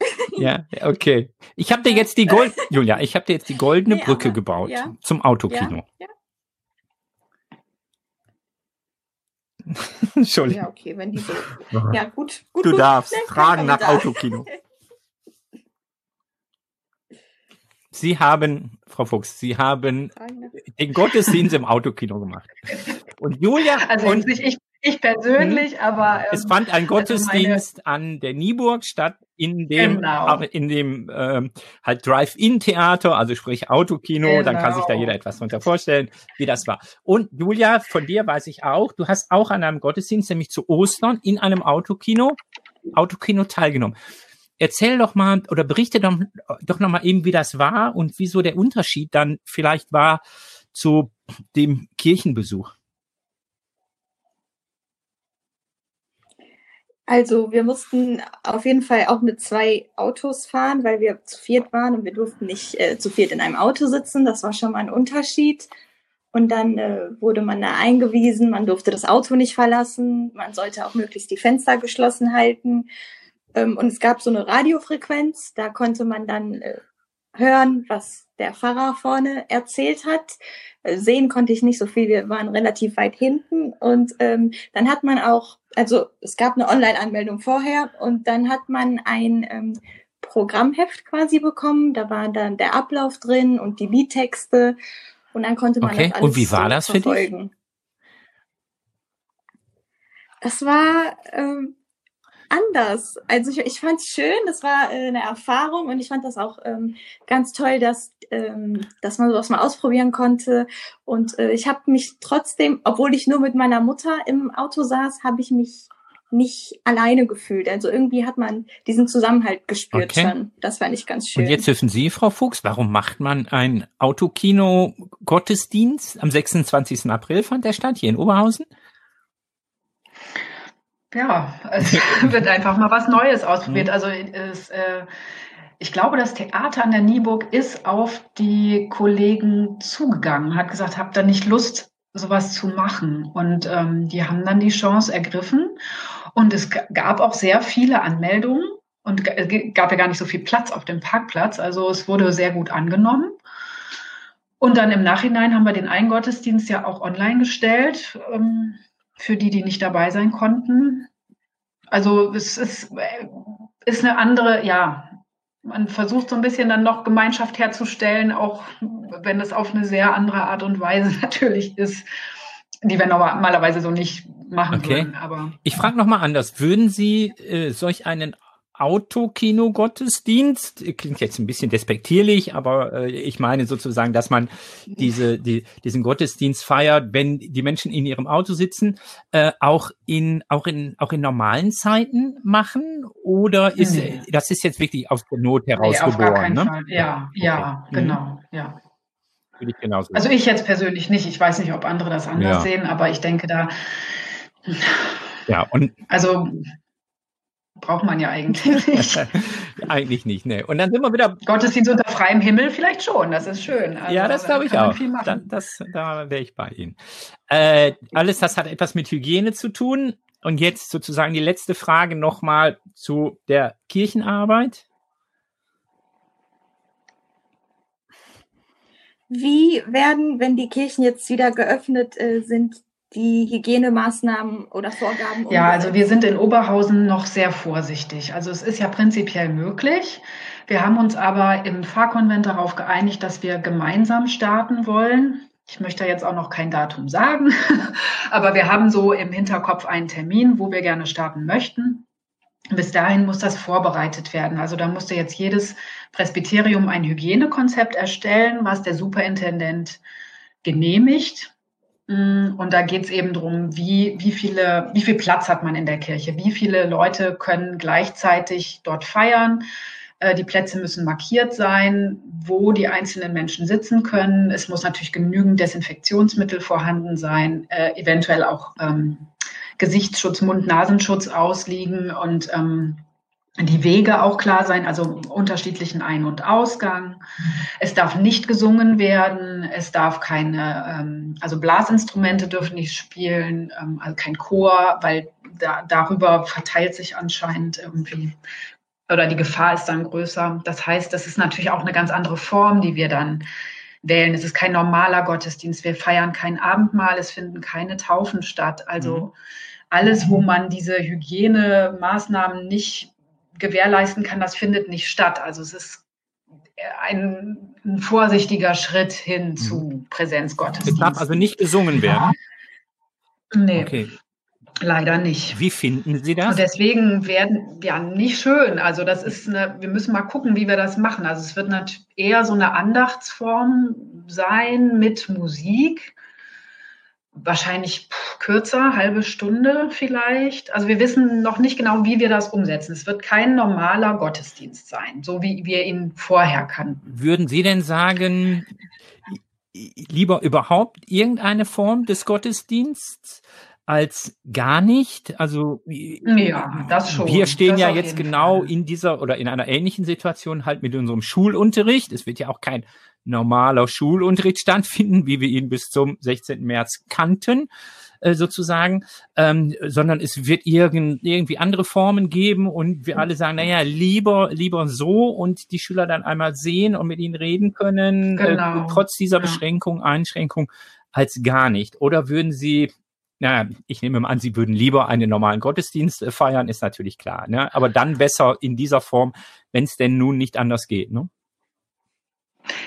Speaker 3: ja, okay. Ich habe dir jetzt die Gold, Julia, ich habe dir jetzt die goldene nee, Brücke aber, gebaut ja. zum Autokino. Ja, ja. Entschuldigung.
Speaker 2: Ja, okay, wenn die so. Ja, gut. gut
Speaker 3: du
Speaker 2: gut.
Speaker 3: darfst Nein, fragen nach Autokino. Sie haben, Frau Fuchs, Sie haben den Gottesdienst im Autokino gemacht. Und Julia.
Speaker 4: Also
Speaker 3: und,
Speaker 4: ich, ich persönlich, hm, aber.
Speaker 3: Ähm, es fand ein Gottesdienst also an der Nieburg statt, in dem, genau. in dem ähm, halt Drive-In-Theater, also sprich Autokino, genau. dann kann sich da jeder etwas darunter vorstellen, wie das war. Und Julia, von dir weiß ich auch, du hast auch an einem Gottesdienst, nämlich zu Ostern, in einem Autokino, Autokino teilgenommen. Erzähl doch mal oder berichte doch, doch noch mal eben, wie das war und wieso der Unterschied dann vielleicht war zu dem Kirchenbesuch.
Speaker 2: Also wir mussten auf jeden Fall auch mit zwei Autos fahren, weil wir zu viert waren und wir durften nicht äh, zu viert in einem Auto sitzen. Das war schon mal ein Unterschied. Und dann äh, wurde man da eingewiesen, man durfte das Auto nicht verlassen, man sollte auch möglichst die Fenster geschlossen halten. Ähm, und es gab so eine Radiofrequenz, da konnte man dann äh, hören, was der Pfarrer vorne erzählt hat. Äh, sehen konnte ich nicht so viel, wir waren relativ weit hinten. Und ähm, dann hat man auch, also es gab eine Online-Anmeldung vorher und dann hat man ein ähm, Programmheft quasi bekommen. Da war dann der Ablauf drin und die Liedtexte. Und dann konnte man
Speaker 3: okay.
Speaker 2: das alles
Speaker 3: Und wie war das
Speaker 2: verfolgen.
Speaker 3: für dich?
Speaker 2: Das war ähm, anders. Also ich, ich fand es schön, das war äh, eine Erfahrung und ich fand das auch ähm, ganz toll, dass, ähm, dass man sowas mal ausprobieren konnte. Und äh, ich habe mich trotzdem, obwohl ich nur mit meiner Mutter im Auto saß, habe ich mich nicht alleine gefühlt. Also irgendwie hat man diesen Zusammenhalt gespürt
Speaker 3: Okay.
Speaker 2: schon. Das fand ich ganz schön.
Speaker 3: Und jetzt dürfen Sie, Frau Fuchs, warum macht man ein Autokino-Gottesdienst? Am 26. April fand der statt, hier in Oberhausen.
Speaker 4: Ja, es wird einfach mal was Neues ausprobiert. Also es, äh, ich glaube, das Theater an der Nieburg ist auf die Kollegen zugegangen, hat gesagt, habt ihr nicht Lust, sowas zu machen? Und ähm, die haben dann die Chance ergriffen. Und es gab auch sehr viele Anmeldungen und g- g- gab ja gar nicht so viel Platz auf dem Parkplatz. Also es wurde sehr gut angenommen. Und dann im Nachhinein haben wir den einen Gottesdienst ja auch online gestellt, ähm, für die, die nicht dabei sein konnten. Also es ist, ist eine andere, ja, man versucht so ein bisschen dann noch Gemeinschaft herzustellen, auch wenn es auf eine sehr andere Art und Weise natürlich ist, die wir normalerweise so nicht machen
Speaker 3: Okay.
Speaker 4: würden. Aber
Speaker 3: Ich frage nochmal anders. Würden Sie äh, solch einen Autokino-Gottesdienst, klingt jetzt ein bisschen despektierlich, aber äh, ich meine sozusagen, dass man diese, die, diesen Gottesdienst feiert, wenn die Menschen in ihrem Auto sitzen, äh, auch in, auch in, auch in normalen Zeiten machen? Oder ist,
Speaker 4: Nee.
Speaker 3: das ist jetzt wirklich aus der Not heraus
Speaker 4: nee,
Speaker 3: geboren, ne?
Speaker 4: Ja, ja,
Speaker 3: Okay. Mhm.
Speaker 4: genau, ja.
Speaker 3: Ich
Speaker 4: Also ich jetzt persönlich nicht. Ich weiß nicht, ob andere das anders
Speaker 3: Ja.
Speaker 4: sehen, aber ich denke da,
Speaker 3: ja, und
Speaker 4: also braucht man ja eigentlich nicht.
Speaker 3: eigentlich nicht, ne. Und dann sind wir wieder
Speaker 4: Gottesdienst unter freiem Himmel vielleicht schon, das ist schön. Also,
Speaker 3: ja, das
Speaker 4: da
Speaker 3: glaube ich auch.
Speaker 4: Viel machen.
Speaker 3: Da, das, da wäre ich bei Ihnen. Äh, alles das hat etwas mit Hygiene zu tun. Und jetzt sozusagen die letzte Frage nochmal zu der Kirchenarbeit.
Speaker 2: Wie werden, wenn die Kirchen jetzt wieder geöffnet äh, sind, die Hygienemaßnahmen oder Vorgaben
Speaker 4: Ja, also wir sind in Oberhausen noch sehr vorsichtig. Also es ist ja prinzipiell möglich. Wir haben uns aber im Pfarrkonvent darauf geeinigt, dass wir gemeinsam starten wollen. Ich möchte jetzt auch noch kein Datum sagen, aber wir haben so im Hinterkopf einen Termin, wo wir gerne starten möchten. Bis dahin muss das vorbereitet werden. Also da musste jetzt jedes Presbyterium ein Hygienekonzept erstellen, was der Superintendent genehmigt. Mm, Und da geht es eben darum, wie, wie, viele, wie viel Platz hat man in der Kirche, wie viele Leute können gleichzeitig dort feiern. Äh, Die Plätze müssen markiert sein, wo die einzelnen Menschen sitzen können. Es muss natürlich genügend Desinfektionsmittel vorhanden sein, äh, eventuell auch ähm, Gesichtsschutz, Mund-Nasenschutz ausliegen und ähm, die Wege auch klar sein, also unterschiedlichen Ein- und Ausgang. Es darf nicht gesungen werden, es darf keine, ähm, also Blasinstrumente dürfen nicht spielen, ähm, also kein Chor, weil da, darüber verteilt sich anscheinend irgendwie oder die Gefahr ist dann größer. Das heißt, das ist natürlich auch eine ganz andere Form, die wir dann wählen. Es ist kein normaler Gottesdienst. Wir feiern kein Abendmahl, es finden keine Taufen statt. Also
Speaker 3: Mhm.
Speaker 4: alles, wo man diese Hygienemaßnahmen nicht gewährleisten kann, das findet nicht statt. Also es ist ein, ein vorsichtiger Schritt hin zu
Speaker 3: Es
Speaker 4: Präsenzgottesdienst.
Speaker 3: darf also nicht gesungen werden.
Speaker 4: Nee,
Speaker 3: Okay.
Speaker 4: leider nicht.
Speaker 3: Wie finden Sie
Speaker 4: Und
Speaker 3: das?
Speaker 4: deswegen werden, ja, nicht schön. Also das ist eine, wir müssen mal gucken, wie wir das machen. Also es wird natürlich eher so eine Andachtsform sein mit Musik. Wahrscheinlich kürzer, halbe Stunde vielleicht. Also wir wissen noch nicht genau, wie wir das umsetzen. Es wird kein normaler Gottesdienst sein, so wie wir ihn vorher kannten.
Speaker 3: Würden Sie denn sagen, lieber überhaupt irgendeine Form des Gottesdienstes als gar nicht? Also
Speaker 4: Ja, das schon.
Speaker 3: Wir stehen
Speaker 4: Das
Speaker 3: ja jetzt genau
Speaker 4: Fall.
Speaker 3: in dieser oder in einer ähnlichen Situation halt mit unserem Schulunterricht. Es wird ja auch kein normaler Schulunterricht stattfinden, wie wir ihn bis zum 16. März kannten, äh, sozusagen, ähm, sondern es wird irgend, irgendwie andere Formen geben und wir alle sagen, naja, lieber, lieber so und die Schüler dann einmal sehen und mit ihnen reden können,
Speaker 4: Genau.
Speaker 3: äh, trotz dieser
Speaker 4: Ja.
Speaker 3: Beschränkung, Einschränkung, als gar nicht. Oder würden Sie naja, ich nehme an, Sie würden lieber einen normalen Gottesdienst äh, feiern, ist natürlich klar. Ne? Aber dann besser in dieser Form, wenn es denn nun nicht anders geht. Ne?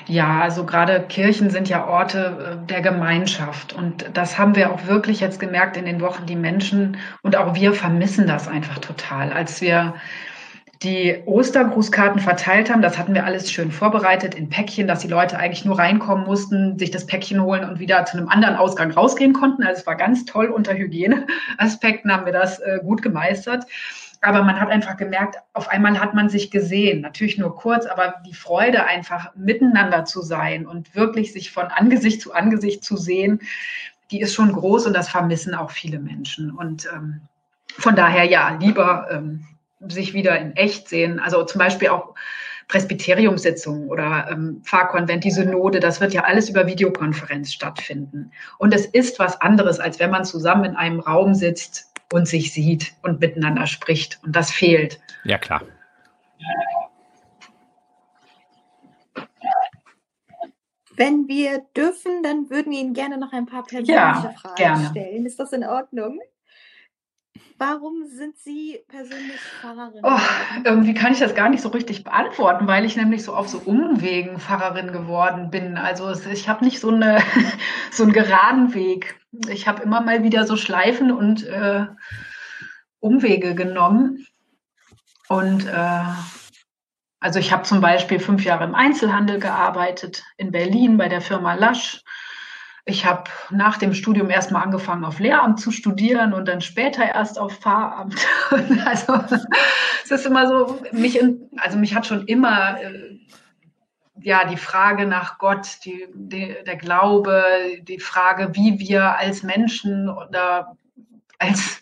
Speaker 4: Ja, also gerade Kirchen sind ja Orte äh, der Gemeinschaft. Und das haben wir auch wirklich jetzt gemerkt in den Wochen. Die Menschen und auch wir vermissen das einfach total. Als wir die Ostergrußkarten verteilt haben. Das hatten wir alles schön vorbereitet in Päckchen, dass die Leute eigentlich nur reinkommen mussten, sich das Päckchen holen und wieder zu einem anderen Ausgang rausgehen konnten. Also es war ganz toll unter Hygieneaspekten haben wir das äh, gut gemeistert. Aber man hat einfach gemerkt, auf einmal hat man sich gesehen. Natürlich nur kurz, aber die Freude einfach miteinander zu sein und wirklich sich von Angesicht zu Angesicht zu sehen, die ist schon groß und das vermissen auch viele Menschen. Und ähm, von daher ja, lieber ähm, sich wieder in echt sehen. Also zum Beispiel auch Presbyteriumssitzungen oder ähm, Pfarrkonvent, die Synode, das wird ja alles über Videokonferenz stattfinden. Und es ist was anderes, als wenn man zusammen in einem Raum sitzt und sich sieht und miteinander spricht. Und das fehlt.
Speaker 3: Ja, klar.
Speaker 2: Wenn wir dürfen, dann würden wir Ihnen gerne noch ein paar persönliche
Speaker 4: Ja,
Speaker 2: Fragen
Speaker 4: gerne.
Speaker 2: stellen. Ist das in Ordnung? Warum sind Sie persönlich Pfarrerin?
Speaker 4: Oh, irgendwie kann ich das gar nicht so richtig beantworten, weil ich nämlich so auf so Umwegen Pfarrerin geworden bin. Also ich habe nicht so, eine, so einen geraden Weg. Ich habe immer mal wieder so Schleifen und äh, Umwege genommen. Und äh, also ich habe zum Beispiel fünf Jahre im Einzelhandel gearbeitet, in Berlin bei der Firma Lasch. Ich habe nach dem Studium erstmal angefangen, auf Lehramt zu studieren und dann später erst auf Pfarramt. Und also es ist immer so, mich, in, also mich hat schon immer äh, ja die Frage nach Gott, die, die, der Glaube, die Frage, wie wir als Menschen oder als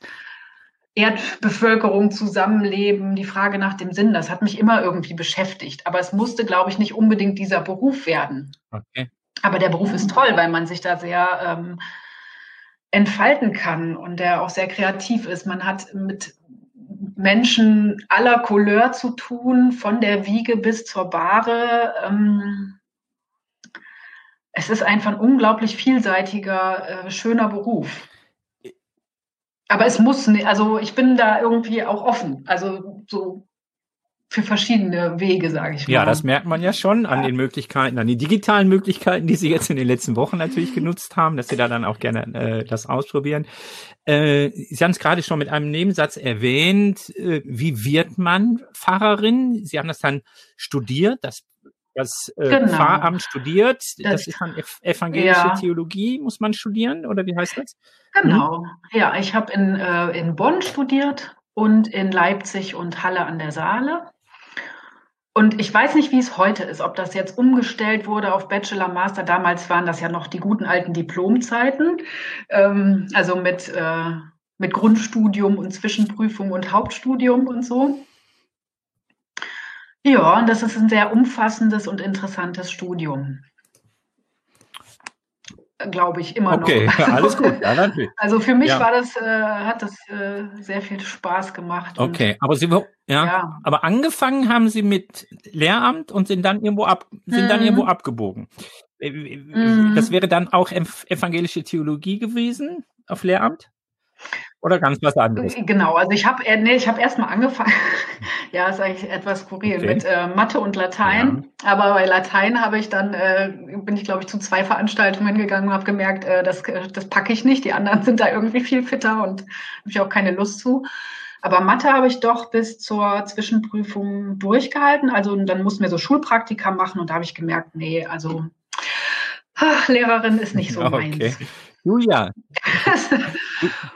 Speaker 4: Erdbevölkerung zusammenleben, die Frage nach dem Sinn, das hat mich immer irgendwie beschäftigt. Aber es musste, glaube ich, nicht unbedingt dieser Beruf werden.
Speaker 3: Okay.
Speaker 4: Aber der Beruf ist toll, weil man sich da sehr ähm, entfalten kann und der auch sehr kreativ ist. Man hat mit Menschen aller Couleur zu tun, von der Wiege bis zur Bahre. Ähm, es ist einfach ein unglaublich vielseitiger, äh, schöner Beruf. Aber es muss also ich bin da irgendwie auch offen. Also so für verschiedene Wege, sage ich mal.
Speaker 3: Ja, das merkt man ja schon an den Möglichkeiten, an den digitalen Möglichkeiten, die Sie jetzt in den letzten Wochen natürlich genutzt haben, dass Sie da dann auch gerne äh, das ausprobieren. Äh, Sie haben es gerade schon mit einem Nebensatz erwähnt. Äh, wie wird man Pfarrerin? Sie haben das dann studiert, das das äh,
Speaker 4: Genau.
Speaker 3: Pfarramt studiert. Das,
Speaker 4: Das-
Speaker 3: ist dann ev evangelische
Speaker 4: Ja.
Speaker 3: Theologie, muss man studieren oder wie heißt das?
Speaker 4: Genau. Ja, ich habe in, äh, in Bonn studiert und in Leipzig und Halle an der Saale. Und ich weiß nicht, wie es heute ist, ob das jetzt umgestellt wurde auf Bachelor, Master. Damals waren das ja noch die guten alten Diplomzeiten, ähm, also mit, äh, mit Grundstudium und Zwischenprüfung und Hauptstudium und so. Ja, und das ist ein sehr umfassendes und interessantes Studium. Glaube ich immer
Speaker 3: Okay,
Speaker 4: noch.
Speaker 3: alles gut. Ja, natürlich.
Speaker 4: Also für mich
Speaker 3: Ja.
Speaker 4: war das, äh, hat das äh, sehr viel Spaß gemacht.
Speaker 3: Okay, aber Sie, ja,
Speaker 4: Ja.
Speaker 3: aber angefangen haben Sie mit Lehramt und sind dann irgendwo ab, sind dann
Speaker 4: Mhm.
Speaker 3: irgendwo abgebogen. Äh,
Speaker 4: Mhm.
Speaker 3: Das wäre dann auch ev- evangelische Theologie gewesen auf Lehramt? Oder ganz was anderes?
Speaker 4: Genau, also ich habe nee, ich habe erstmal angefangen, ja, ist eigentlich etwas skurril,
Speaker 3: Okay.
Speaker 4: mit äh, Mathe und Latein. Aber bei Latein habe ich dann, äh, bin ich glaube ich zu zwei Veranstaltungen gegangen und habe gemerkt, äh, das, äh, das packe ich nicht. Die anderen sind da irgendwie viel fitter und habe ich auch keine Lust zu. Aber Mathe habe ich doch bis zur Zwischenprüfung durchgehalten. Also dann mussten wir so Schulpraktika machen und da habe ich gemerkt, nee, also ach, Lehrerin ist nicht so
Speaker 3: Okay.
Speaker 4: meins.
Speaker 3: Julia,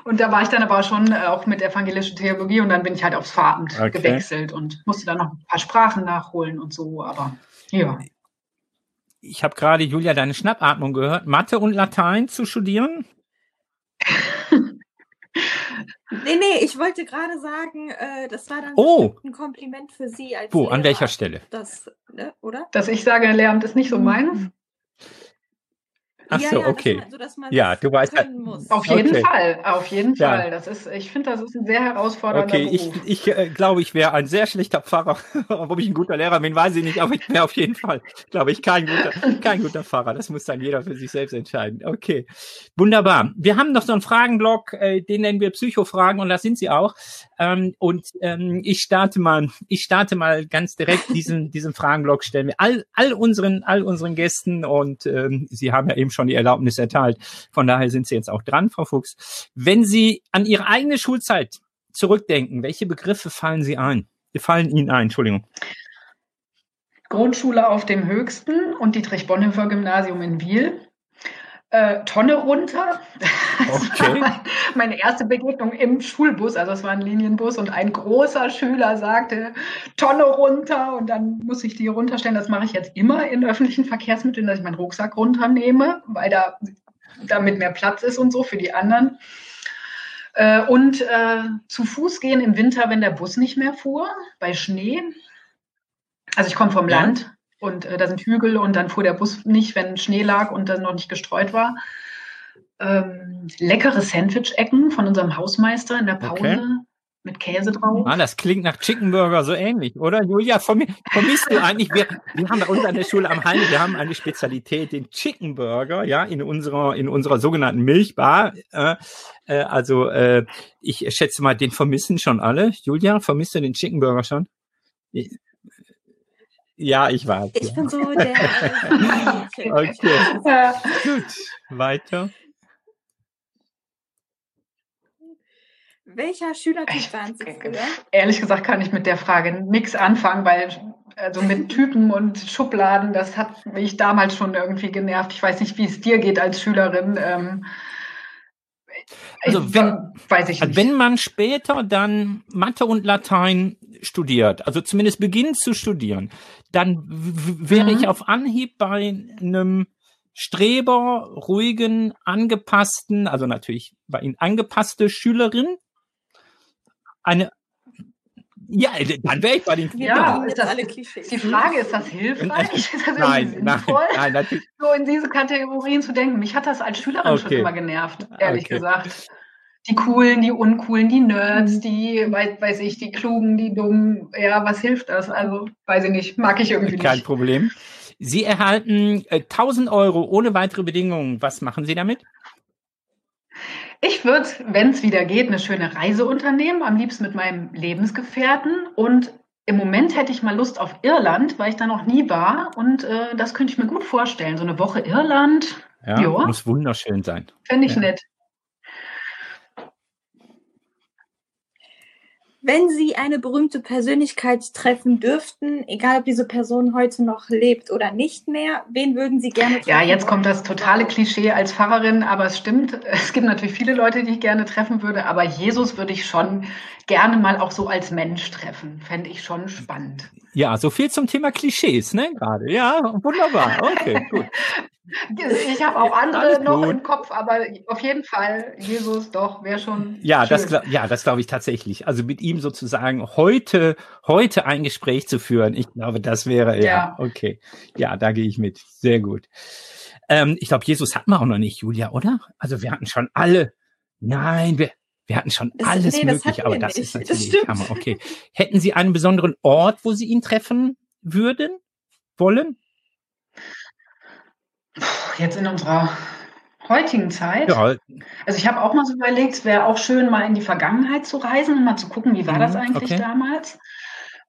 Speaker 4: und da war ich dann aber schon äh, auch mit evangelischer Theologie und dann bin ich halt aufs Pfarramt
Speaker 3: Okay.
Speaker 4: gewechselt und musste dann noch ein paar Sprachen nachholen und so, aber ja.
Speaker 3: ich habe gerade Julia deine Schnappatmung gehört. Mathe und Latein zu studieren?
Speaker 2: Nee, nee, ich wollte gerade sagen, äh, das war dann
Speaker 3: Oh.
Speaker 2: ein Kompliment für Sie als
Speaker 3: Wo? An
Speaker 2: Lehrer.
Speaker 3: welcher Stelle?
Speaker 2: Das, ne, oder?
Speaker 4: Dass ich sage, Lehramt ist nicht so meins.
Speaker 3: Ach
Speaker 2: ja,
Speaker 3: so,
Speaker 2: ja,
Speaker 3: okay.
Speaker 2: Dass man, so, dass man
Speaker 3: Ja,
Speaker 2: das
Speaker 3: du weißt
Speaker 2: muss.
Speaker 4: Auf jeden
Speaker 3: Okay.
Speaker 4: Fall, auf jeden
Speaker 3: Ja.
Speaker 4: Fall. Das ist, ich finde, das ist ein sehr herausfordernder
Speaker 3: Okay, ich,
Speaker 4: Beruf.
Speaker 3: ich äh, glaube, ich wäre ein sehr schlechter Pfarrer. Ob ich ein guter Lehrer bin, weiß ich nicht, aber ich wäre auf jeden Fall, glaube ich, kein guter, kein guter Pfarrer. Das muss dann jeder für sich selbst entscheiden. Okay, wunderbar. Wir haben noch so einen Fragenblock, äh, den nennen wir Psychofragen und das sind sie auch. Ähm, und ähm, ich starte mal, ich starte mal ganz direkt diesen diesen Fragenblock stellen wir all all unseren all unseren Gästen und ähm, Sie haben ja eben schon die Erlaubnis erteilt. Von daher sind Sie jetzt auch dran, Frau Fuchs. Wenn Sie an Ihre eigene Schulzeit zurückdenken, welche Begriffe fallen Sie ein? fallen Ihnen ein? Entschuldigung.
Speaker 4: Grundschule auf dem höchsten und Dietrich-Bonhoeffer-Gymnasium in Wiel. Äh, Tonne runter. Okay. meine erste Begegnung im Schulbus, also es war ein Linienbus und ein großer Schüler sagte Tonne runter und dann muss ich die runterstellen. Das mache ich jetzt immer in öffentlichen Verkehrsmitteln, dass ich meinen Rucksack runternehme, weil da damit mehr Platz ist und so für die anderen. Äh, und äh, zu Fuß gehen im Winter, wenn der Bus nicht mehr fuhr, bei Schnee. Also ich komme vom ja. Land und äh, da sind Hügel und dann fuhr der Bus nicht, wenn Schnee lag und dann noch nicht gestreut war. Ähm, leckere Sandwich-Ecken von unserem Hausmeister in der Pause. Okay. Mit Käse drauf.
Speaker 3: Ah, das klingt nach Chicken Burger so ähnlich, oder? Julia, vermisst du eigentlich? Wir, wir haben bei uns an der Schule am Heine, wir haben eine Spezialität, den Chicken Burger, ja, in unserer, in unserer sogenannten Milchbar. Äh, äh, also, äh, ich schätze mal, den vermissen schon alle. Julia, vermisst du den Chicken Burger schon? Ja, ich weiß.
Speaker 2: Ich ja. bin so der.
Speaker 3: okay. Gut. Weiter.
Speaker 2: Welcher Schülertyp waren Sie früher?
Speaker 4: Ehrlich gesagt kann ich mit der Frage nichts anfangen, weil also mit Typen und Schubladen, das hat mich damals schon irgendwie genervt. Ich weiß nicht, wie es dir geht als Schülerin. Ähm,
Speaker 3: also wenn, weiß ich nicht. wenn man später dann Mathe und Latein studiert, also zumindest beginnt zu studieren, dann wäre mhm. ich auf Anhieb bei einem Streber, ruhigen, angepassten, also natürlich bei Ihnen angepasste Schülerin, eine ja, dann wäre ich bei den
Speaker 4: Kindern. Ja, ist das, alle Klischees. Die Frage ist, das hilfreich? Ist das
Speaker 3: nein, nein, nein, natürlich.
Speaker 4: So in diese Kategorien zu denken. Mich hat das als Schülerin okay. schon immer genervt, ehrlich okay. gesagt. Die coolen, die uncoolen, die Nerds, mhm. die, weiß, weiß ich, die klugen, die dummen. Ja, was hilft das? Also, weiß ich nicht, mag ich irgendwie
Speaker 3: Kein nicht. Kein Problem. Sie erhalten äh, 1000 Euro ohne weitere Bedingungen. Was machen Sie damit?
Speaker 4: Ich würde, wenn es wieder geht, eine schöne Reise unternehmen, am liebsten mit meinem Lebensgefährten. Und im Moment hätte ich mal Lust auf Irland, weil ich da noch nie war. Und äh, das könnte ich mir gut vorstellen. So eine Woche Irland.
Speaker 3: Ja, jo. muss wunderschön sein.
Speaker 4: Fände ich ja. nett.
Speaker 2: Wenn Sie eine berühmte Persönlichkeit treffen dürften, egal ob diese Person heute noch lebt oder nicht mehr, wen würden Sie gerne treffen?
Speaker 4: Ja, jetzt kommt das totale Klischee als Pfarrerin, aber es stimmt. Es gibt natürlich viele Leute, die ich gerne treffen würde, aber Jesus würde ich schon gerne mal auch so als Mensch treffen. Fände ich schon spannend.
Speaker 3: Ja, so viel zum Thema Klischees, ne, gerade. Ja, wunderbar. Okay, gut.
Speaker 4: Ich habe auch andere noch im Kopf, aber auf jeden Fall Jesus doch wäre schon.
Speaker 3: Ja, schön. das ja, das glaube ich tatsächlich. Also mit ihm sozusagen heute heute ein Gespräch zu führen, ich glaube, das wäre ja, ja okay. Ja, da gehe ich mit. Sehr gut. Ähm, ich glaube, Jesus hatten wir auch noch nicht, Julia, oder? Also wir hatten schon alle. Nein, wir wir hatten schon das, alles nee, mögliche, aber das ist natürlich das Hammer. Okay. Hätten Sie einen besonderen Ort, wo Sie ihn treffen würden, wollen?
Speaker 4: Jetzt in unserer heutigen Zeit. Ja. Also ich habe auch mal so überlegt, es wäre auch schön, mal in die Vergangenheit zu reisen und mal zu gucken, wie war das mhm, eigentlich okay. damals.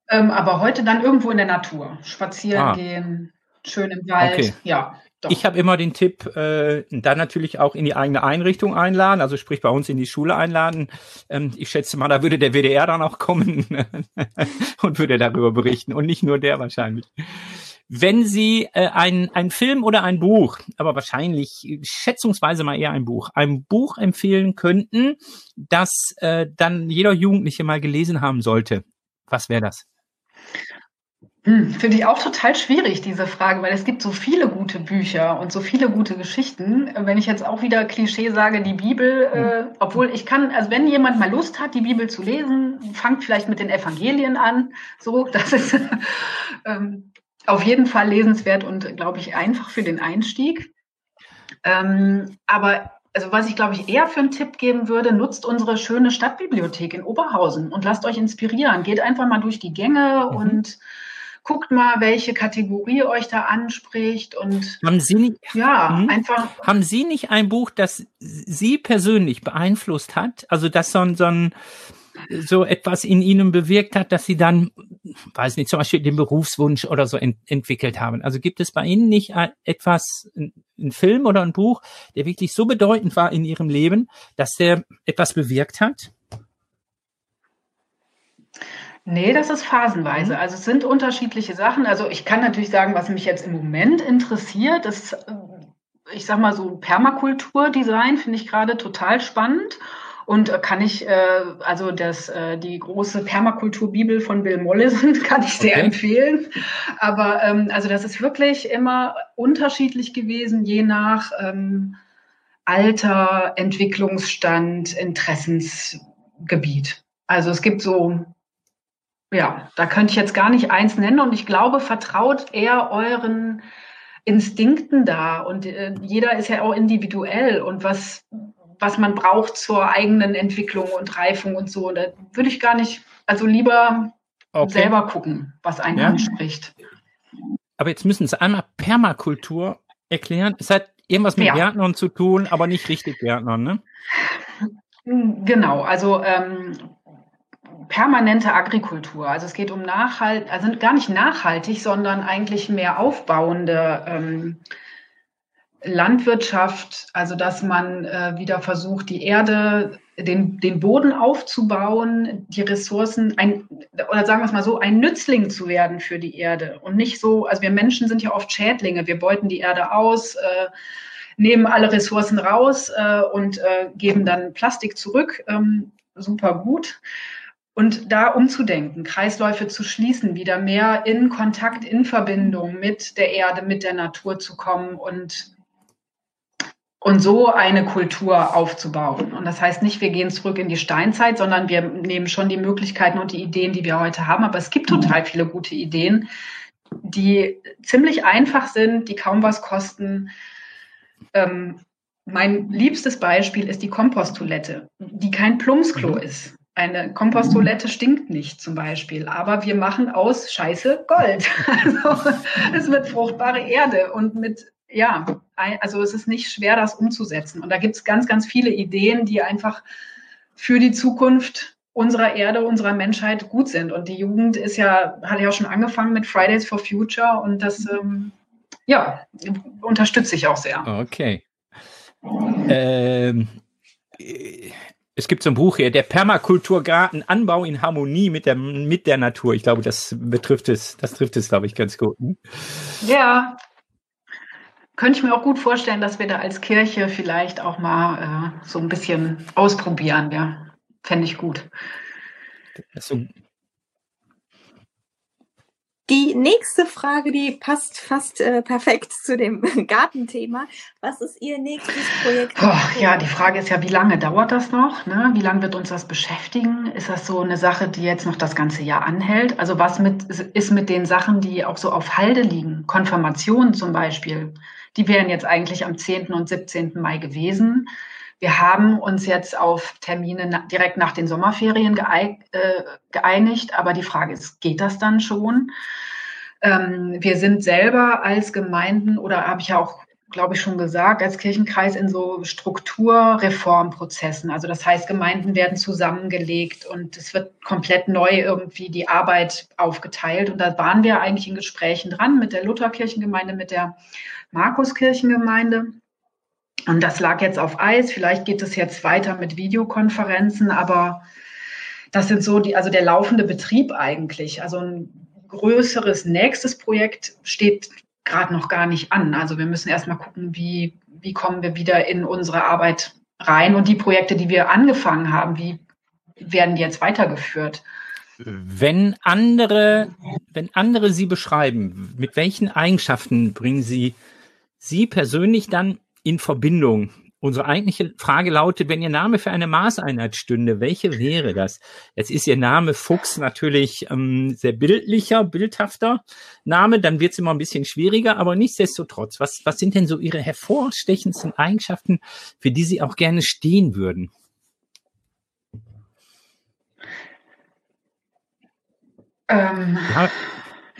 Speaker 4: Ähm, aber heute dann irgendwo in der Natur. Spazieren ah. gehen, schön im Wald. Okay. Ja.
Speaker 3: Doch. Ich habe immer den Tipp, äh, dann natürlich auch in die eigene Einrichtung einladen, also sprich bei uns in die Schule einladen. Ähm, ich schätze mal, da würde der WDR dann auch kommen und würde darüber berichten und nicht nur der wahrscheinlich. Wenn Sie äh, ein, ein Film oder ein Buch, aber wahrscheinlich schätzungsweise mal eher ein Buch, ein Buch empfehlen könnten, das äh, dann jeder Jugendliche mal gelesen haben sollte, was wäre das?
Speaker 4: Hm, Finde ich auch total schwierig, diese Frage, weil es gibt so viele gute Bücher und so viele gute Geschichten. Wenn ich jetzt auch wieder Klischee sage, die Bibel, äh, hm. obwohl ich kann, also wenn jemand mal Lust hat, die Bibel zu lesen, fangt vielleicht mit den Evangelien an. So, das ist ähm, auf jeden Fall lesenswert und, glaube ich, einfach für den Einstieg. Ähm, aber also was ich glaube ich eher für einen Tipp geben würde, nutzt unsere schöne Stadtbibliothek in Oberhausen und lasst euch inspirieren. Geht einfach mal durch die Gänge mhm. und guckt mal, welche Kategorie euch da anspricht und
Speaker 3: haben Sie nicht,
Speaker 4: ja, mh, einfach.
Speaker 3: Haben Sie nicht ein Buch, das Sie persönlich beeinflusst hat? Also, das so ein, so ein, so etwas in Ihnen bewirkt hat, dass Sie dann, weiß nicht, zum Beispiel den Berufswunsch oder so ent entwickelt haben. Also gibt es bei Ihnen nicht etwas, ein Film oder ein Buch, der wirklich so bedeutend war in Ihrem Leben, dass der etwas bewirkt hat?
Speaker 4: Nee, das ist phasenweise. Mhm. Also es sind unterschiedliche Sachen. Also ich kann natürlich sagen, was mich jetzt im Moment interessiert, ist, äh, ich sag mal so Permakulturdesign finde ich gerade total spannend. Und äh, kann ich, äh, also das, äh, die große Permakulturbibel von Bill Mollison kann ich sehr okay. empfehlen. Aber ähm, also das ist wirklich immer unterschiedlich gewesen, je nach ähm, Alter, Entwicklungsstand, Interessensgebiet. Also es gibt so, ja, da könnte ich jetzt gar nicht eins nennen und ich glaube, vertraut eher euren Instinkten da und äh, jeder ist ja auch individuell und was was man braucht zur eigenen Entwicklung und Reifung und so. Da würde ich gar nicht, also lieber okay. selber gucken, was einen ja. anspricht.
Speaker 3: Aber jetzt müssen Sie einmal Permakultur erklären. Es hat irgendwas mit ja. Gärtnern zu tun, aber nicht richtig Gärtnern, ne?
Speaker 4: Genau, also ähm, permanente Agrikultur. Also es geht um nachhalt, also gar nicht nachhaltig, sondern eigentlich mehr aufbauende ähm, Landwirtschaft, also dass man äh, wieder versucht, die Erde, den, den Boden aufzubauen, die Ressourcen, ein, oder sagen wir es mal so, ein Nützling zu werden für die Erde und nicht so, also wir Menschen sind ja oft Schädlinge, wir beuten die Erde aus, äh, nehmen alle Ressourcen raus äh, und äh, geben dann Plastik zurück, ähm, super gut. Und da umzudenken, Kreisläufe zu schließen, wieder mehr in Kontakt, in Verbindung mit der Erde, mit der Natur zu kommen und und so eine Kultur aufzubauen. Und das heißt nicht, wir gehen zurück in die Steinzeit, sondern wir nehmen schon die Möglichkeiten und die Ideen, die wir heute haben. Aber es gibt total viele gute Ideen, die ziemlich einfach sind, die kaum was kosten. Ähm, mein liebstes Beispiel ist die Komposttoilette, die kein Plumpsklo mhm. ist. Eine Komposttoilette stinkt nicht zum Beispiel, aber wir machen aus Scheiße Gold. Also es wird fruchtbare Erde und mit ja, also es ist nicht schwer, das umzusetzen. Und da gibt es ganz, ganz viele Ideen, die einfach für die Zukunft unserer Erde, unserer Menschheit gut sind. Und die Jugend ist ja, hat ja auch schon angefangen mit Fridays for Future und das, ähm, ja, unterstütze ich auch sehr.
Speaker 3: Okay. Ähm, es gibt so ein Buch hier, der Permakulturgarten, Anbau in Harmonie mit der, mit der Natur. Ich glaube, das betrifft es, das trifft es, glaube ich, ganz gut. Hm?
Speaker 4: Ja, könnte ich mir auch gut vorstellen, dass wir da als Kirche vielleicht auch mal äh, so ein bisschen ausprobieren. Ja, fände ich gut.
Speaker 2: Also, die nächste Frage, die passt fast äh, perfekt zu dem Gartenthema. Was ist Ihr nächstes Projekt?
Speaker 4: Oh, ja, die Frage ist ja, wie lange dauert das noch? Ne? Wie lange wird uns das beschäftigen? Ist das so eine Sache, die jetzt noch das ganze Jahr anhält? Also was mit, ist mit den Sachen, die auch so auf Halde liegen? Konfirmation zum Beispiel. Die wären jetzt eigentlich am 10. und 17. Mai gewesen. Wir haben uns jetzt auf Termine direkt nach den Sommerferien äh, geeinigt, aber die Frage ist, geht das dann schon? Ähm, wir sind selber als Gemeinden oder habe ich ja auch, glaube ich, schon gesagt, als Kirchenkreis in so Strukturreformprozessen. Also das heißt, Gemeinden werden zusammengelegt und es wird komplett neu irgendwie die Arbeit aufgeteilt. Und da waren wir eigentlich in Gesprächen dran mit der Lutherkirchengemeinde, mit der Markuskirchengemeinde. Und das lag jetzt auf Eis. Vielleicht geht es jetzt weiter mit Videokonferenzen, aber das sind so die, also der laufende Betrieb eigentlich. Also ein größeres nächstes Projekt steht gerade noch gar nicht an. Also wir müssen erstmal gucken, wie, wie kommen wir wieder in unsere Arbeit rein und die Projekte, die wir angefangen haben, wie werden die jetzt weitergeführt?
Speaker 3: Wenn andere, wenn andere Sie beschreiben, mit welchen Eigenschaften bringen Sie Sie persönlich dann in Verbindung? Unsere eigentliche Frage lautet, wenn Ihr Name für eine Maßeinheit stünde, welche wäre das? Jetzt ist Ihr Name Fuchs natürlich ähm, sehr bildlicher, bildhafter Name, dann wird es immer ein bisschen schwieriger, aber nichtsdestotrotz, was, was sind denn so Ihre hervorstechendsten Eigenschaften, für die Sie auch gerne stehen würden?
Speaker 4: Ähm, ja.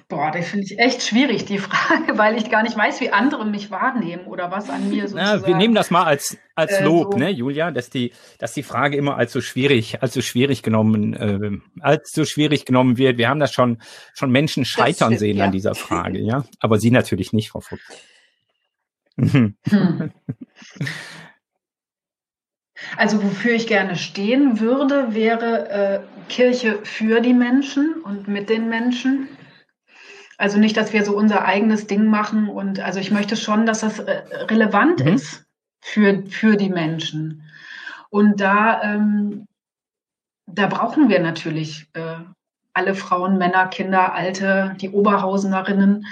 Speaker 4: Boah, das finde ich echt schwierig, die Frage, weil ich gar nicht weiß, wie andere mich wahrnehmen oder was an mir sozusagen.
Speaker 3: Ja, wir nehmen das mal als, als äh, Lob, so. ne, Julia, dass die, dass die Frage immer als so schwierig, als so schwierig genommen, äh, als so schwierig genommen wird. Wir haben das schon, schon Menschen scheitern stimmt, sehen ja. an dieser Frage, ja. Aber Sie natürlich nicht, Frau Fuchs. Hm.
Speaker 4: Also wofür ich gerne stehen würde, wäre äh, Kirche für die Menschen und mit den Menschen. Also nicht, dass wir so unser eigenes Ding machen und also ich möchte schon, dass das äh, relevant mhm. ist für, für die Menschen. Und da, ähm, da brauchen wir natürlich äh, alle Frauen, Männer, Kinder, Alte, die Oberhausenerinnen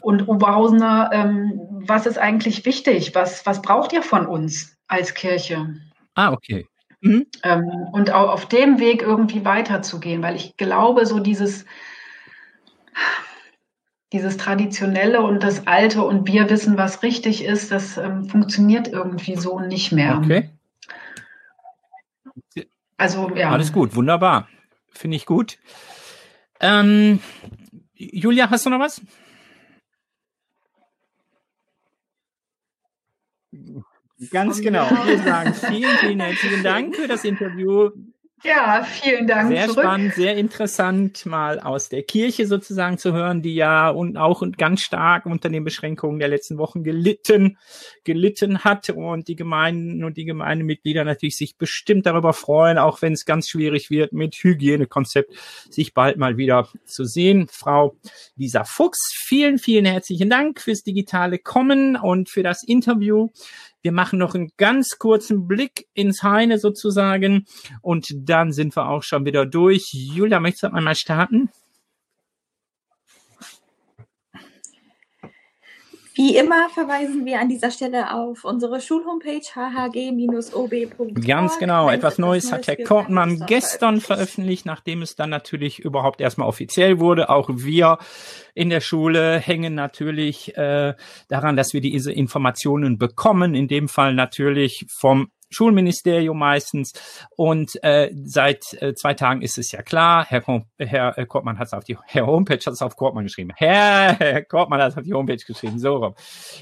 Speaker 4: und Oberhausener. Ähm, was ist eigentlich wichtig? Was, was braucht ihr von uns als Kirche?
Speaker 3: Ah, okay.
Speaker 4: Mhm. Ähm, und auch auf dem Weg irgendwie weiterzugehen, weil ich glaube, so dieses, dieses Traditionelle und das Alte und wir wissen, was richtig ist, das ähm, funktioniert irgendwie so nicht mehr.
Speaker 3: Okay.
Speaker 4: Also, ja.
Speaker 3: Alles gut, wunderbar. Finde ich gut. Ähm, Julia, hast du noch was? Ganz genau. Wir sagen vielen, vielen herzlichen Dank für das Interview.
Speaker 4: Ja, vielen Dank.
Speaker 3: Sehr zurück. spannend, sehr interessant, mal aus der Kirche sozusagen zu hören, die ja und auch ganz stark unter den Beschränkungen der letzten Wochen gelitten, gelitten hat und die Gemeinden und die Gemeindemitglieder natürlich sich bestimmt darüber freuen, auch wenn es ganz schwierig wird mit Hygienekonzept, sich bald mal wieder zu sehen. Frau Lisa Fuchs, vielen, vielen herzlichen Dank fürs digitale Kommen und für das Interview. Wir machen noch einen ganz kurzen Blick ins Heine sozusagen und dann sind wir auch schon wieder durch. Julia, möchtest du einmal starten?
Speaker 2: Wie immer verweisen wir an dieser Stelle auf unsere Schulhomepage hhg-ob.org.
Speaker 3: Ganz genau. Etwas Neues hat Herr Kortmann gestern veröffentlicht, nachdem es dann natürlich überhaupt erstmal offiziell wurde. Auch wir in der Schule hängen natürlich äh, daran, dass wir diese Informationen bekommen. In dem Fall natürlich vom Schulministerium meistens. Und äh, seit äh, zwei Tagen ist es ja klar, Herr, Herr äh, Kortmann hat es auf die Herr Homepage hat es auf Kortmann geschrieben. Herr, Herr Kortmann hat es auf die Homepage geschrieben, so rum.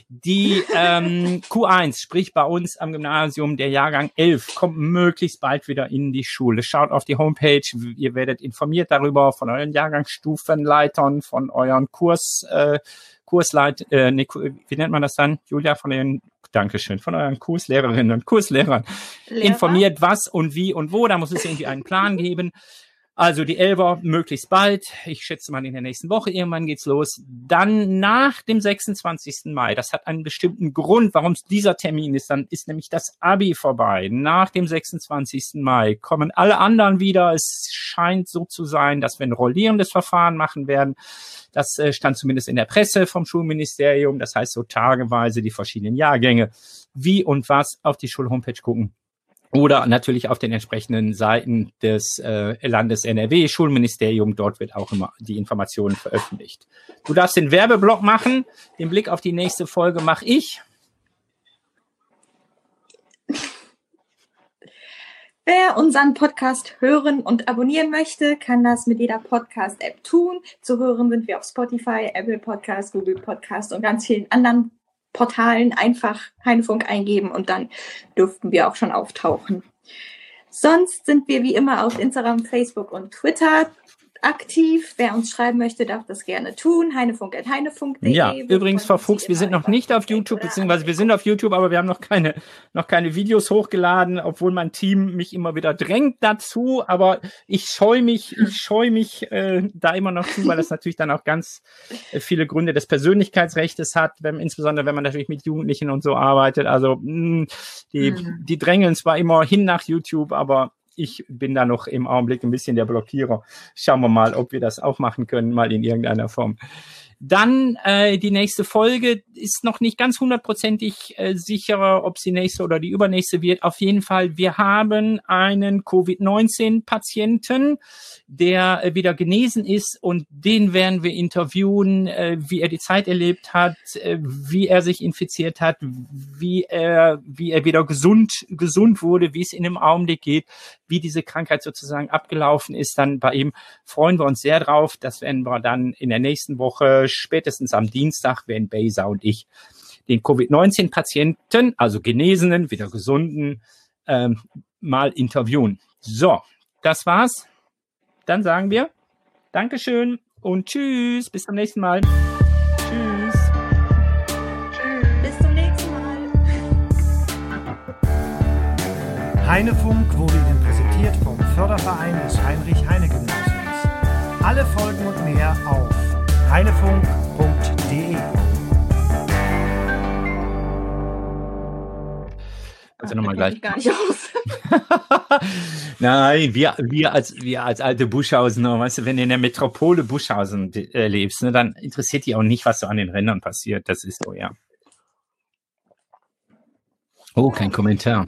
Speaker 3: Die ähm, Q1, sprich bei uns am Gymnasium, der Jahrgang 11, kommt möglichst bald wieder in die Schule. Schaut auf die Homepage, ihr werdet informiert darüber von euren Jahrgangsstufenleitern, von euren Kurs. Äh, Kursleit, äh, ne, wie nennt man das dann, Julia, von den Dankeschön, von euren Kurslehrerinnen und Kurslehrern Lehrer? informiert, was und wie und wo. Da muss es irgendwie einen Plan geben. Also die Elber möglichst bald. Ich schätze mal in der nächsten Woche irgendwann geht's los. Dann nach dem 26. Mai. Das hat einen bestimmten Grund, warum es dieser Termin ist. Dann ist nämlich das Abi vorbei. Nach dem 26. Mai kommen alle anderen wieder. Es scheint so zu sein, dass wir ein rollierendes Verfahren machen werden. Das äh, stand zumindest in der Presse vom Schulministerium. Das heißt so tageweise die verschiedenen Jahrgänge. Wie und was auf die Schulhomepage gucken oder natürlich auf den entsprechenden Seiten des äh, Landes NRW, Schulministerium, dort wird auch immer die Informationen veröffentlicht. Du darfst den Werbeblock machen, den Blick auf die nächste Folge mache ich.
Speaker 2: Wer unseren Podcast hören und abonnieren möchte, kann das mit jeder Podcast-App tun. Zu hören sind wir auf Spotify, Apple Podcast, Google Podcast und ganz vielen anderen Portalen einfach Heinefunk eingeben und dann dürften wir auch schon auftauchen. Sonst sind wir wie immer auf Instagram, Facebook und Twitter aktiv. Wer uns schreiben möchte, darf das gerne tun. Heinefunk.heinefunk.de.
Speaker 3: Ja, übrigens, Frau Fuchs, wir sind noch nicht auf YouTube, beziehungsweise wir sind auf YouTube, aber wir haben noch keine, noch keine Videos hochgeladen, obwohl mein Team mich immer wieder drängt dazu. Aber ich scheue mich, ich scheue mich äh, da immer noch zu, weil das natürlich dann auch ganz äh, viele Gründe des Persönlichkeitsrechts hat, wenn, insbesondere wenn man natürlich mit Jugendlichen und so arbeitet. Also mh, die, mhm. die drängeln zwar immer hin nach YouTube, aber ich bin da noch im Augenblick ein bisschen der Blockierer. Schauen wir mal, ob wir das auch machen können, mal in irgendeiner Form. Dann äh, die nächste Folge ist noch nicht ganz hundertprozentig äh, sicher, ob sie nächste oder die übernächste wird. Auf jeden Fall, wir haben einen Covid-19-Patienten, der äh, wieder genesen ist und den werden wir interviewen, äh, wie er die Zeit erlebt hat, äh, wie er sich infiziert hat, wie er, wie er wieder gesund, gesund wurde, wie es in dem Augenblick geht, wie diese Krankheit sozusagen abgelaufen ist. Dann bei ihm freuen wir uns sehr drauf. Das werden wir dann in der nächsten Woche spätestens am Dienstag werden Beza und ich den Covid-19-Patienten, also Genesenen, wieder Gesunden, ähm, mal interviewen. So, das war's. Dann sagen wir Dankeschön und Tschüss. Bis zum nächsten Mal. Tschüss.
Speaker 2: Tschüss. Bis zum nächsten Mal.
Speaker 1: Heinefunk wurde Ihnen präsentiert vom Förderverein des Heinrich-Heine-Gymnasiums. Alle Folgen und mehr auf heinefunk.de.
Speaker 3: Also nochmal gleich.
Speaker 2: Gar nicht aus.
Speaker 3: Nein, wir, wir als, wir als alte Buschhausener, weißt du, wenn du in der Metropole Buschhausen äh, lebst, ne, dann interessiert dich auch nicht, was so an den Rändern passiert. Das ist so, ja. Oh, kein Kommentar.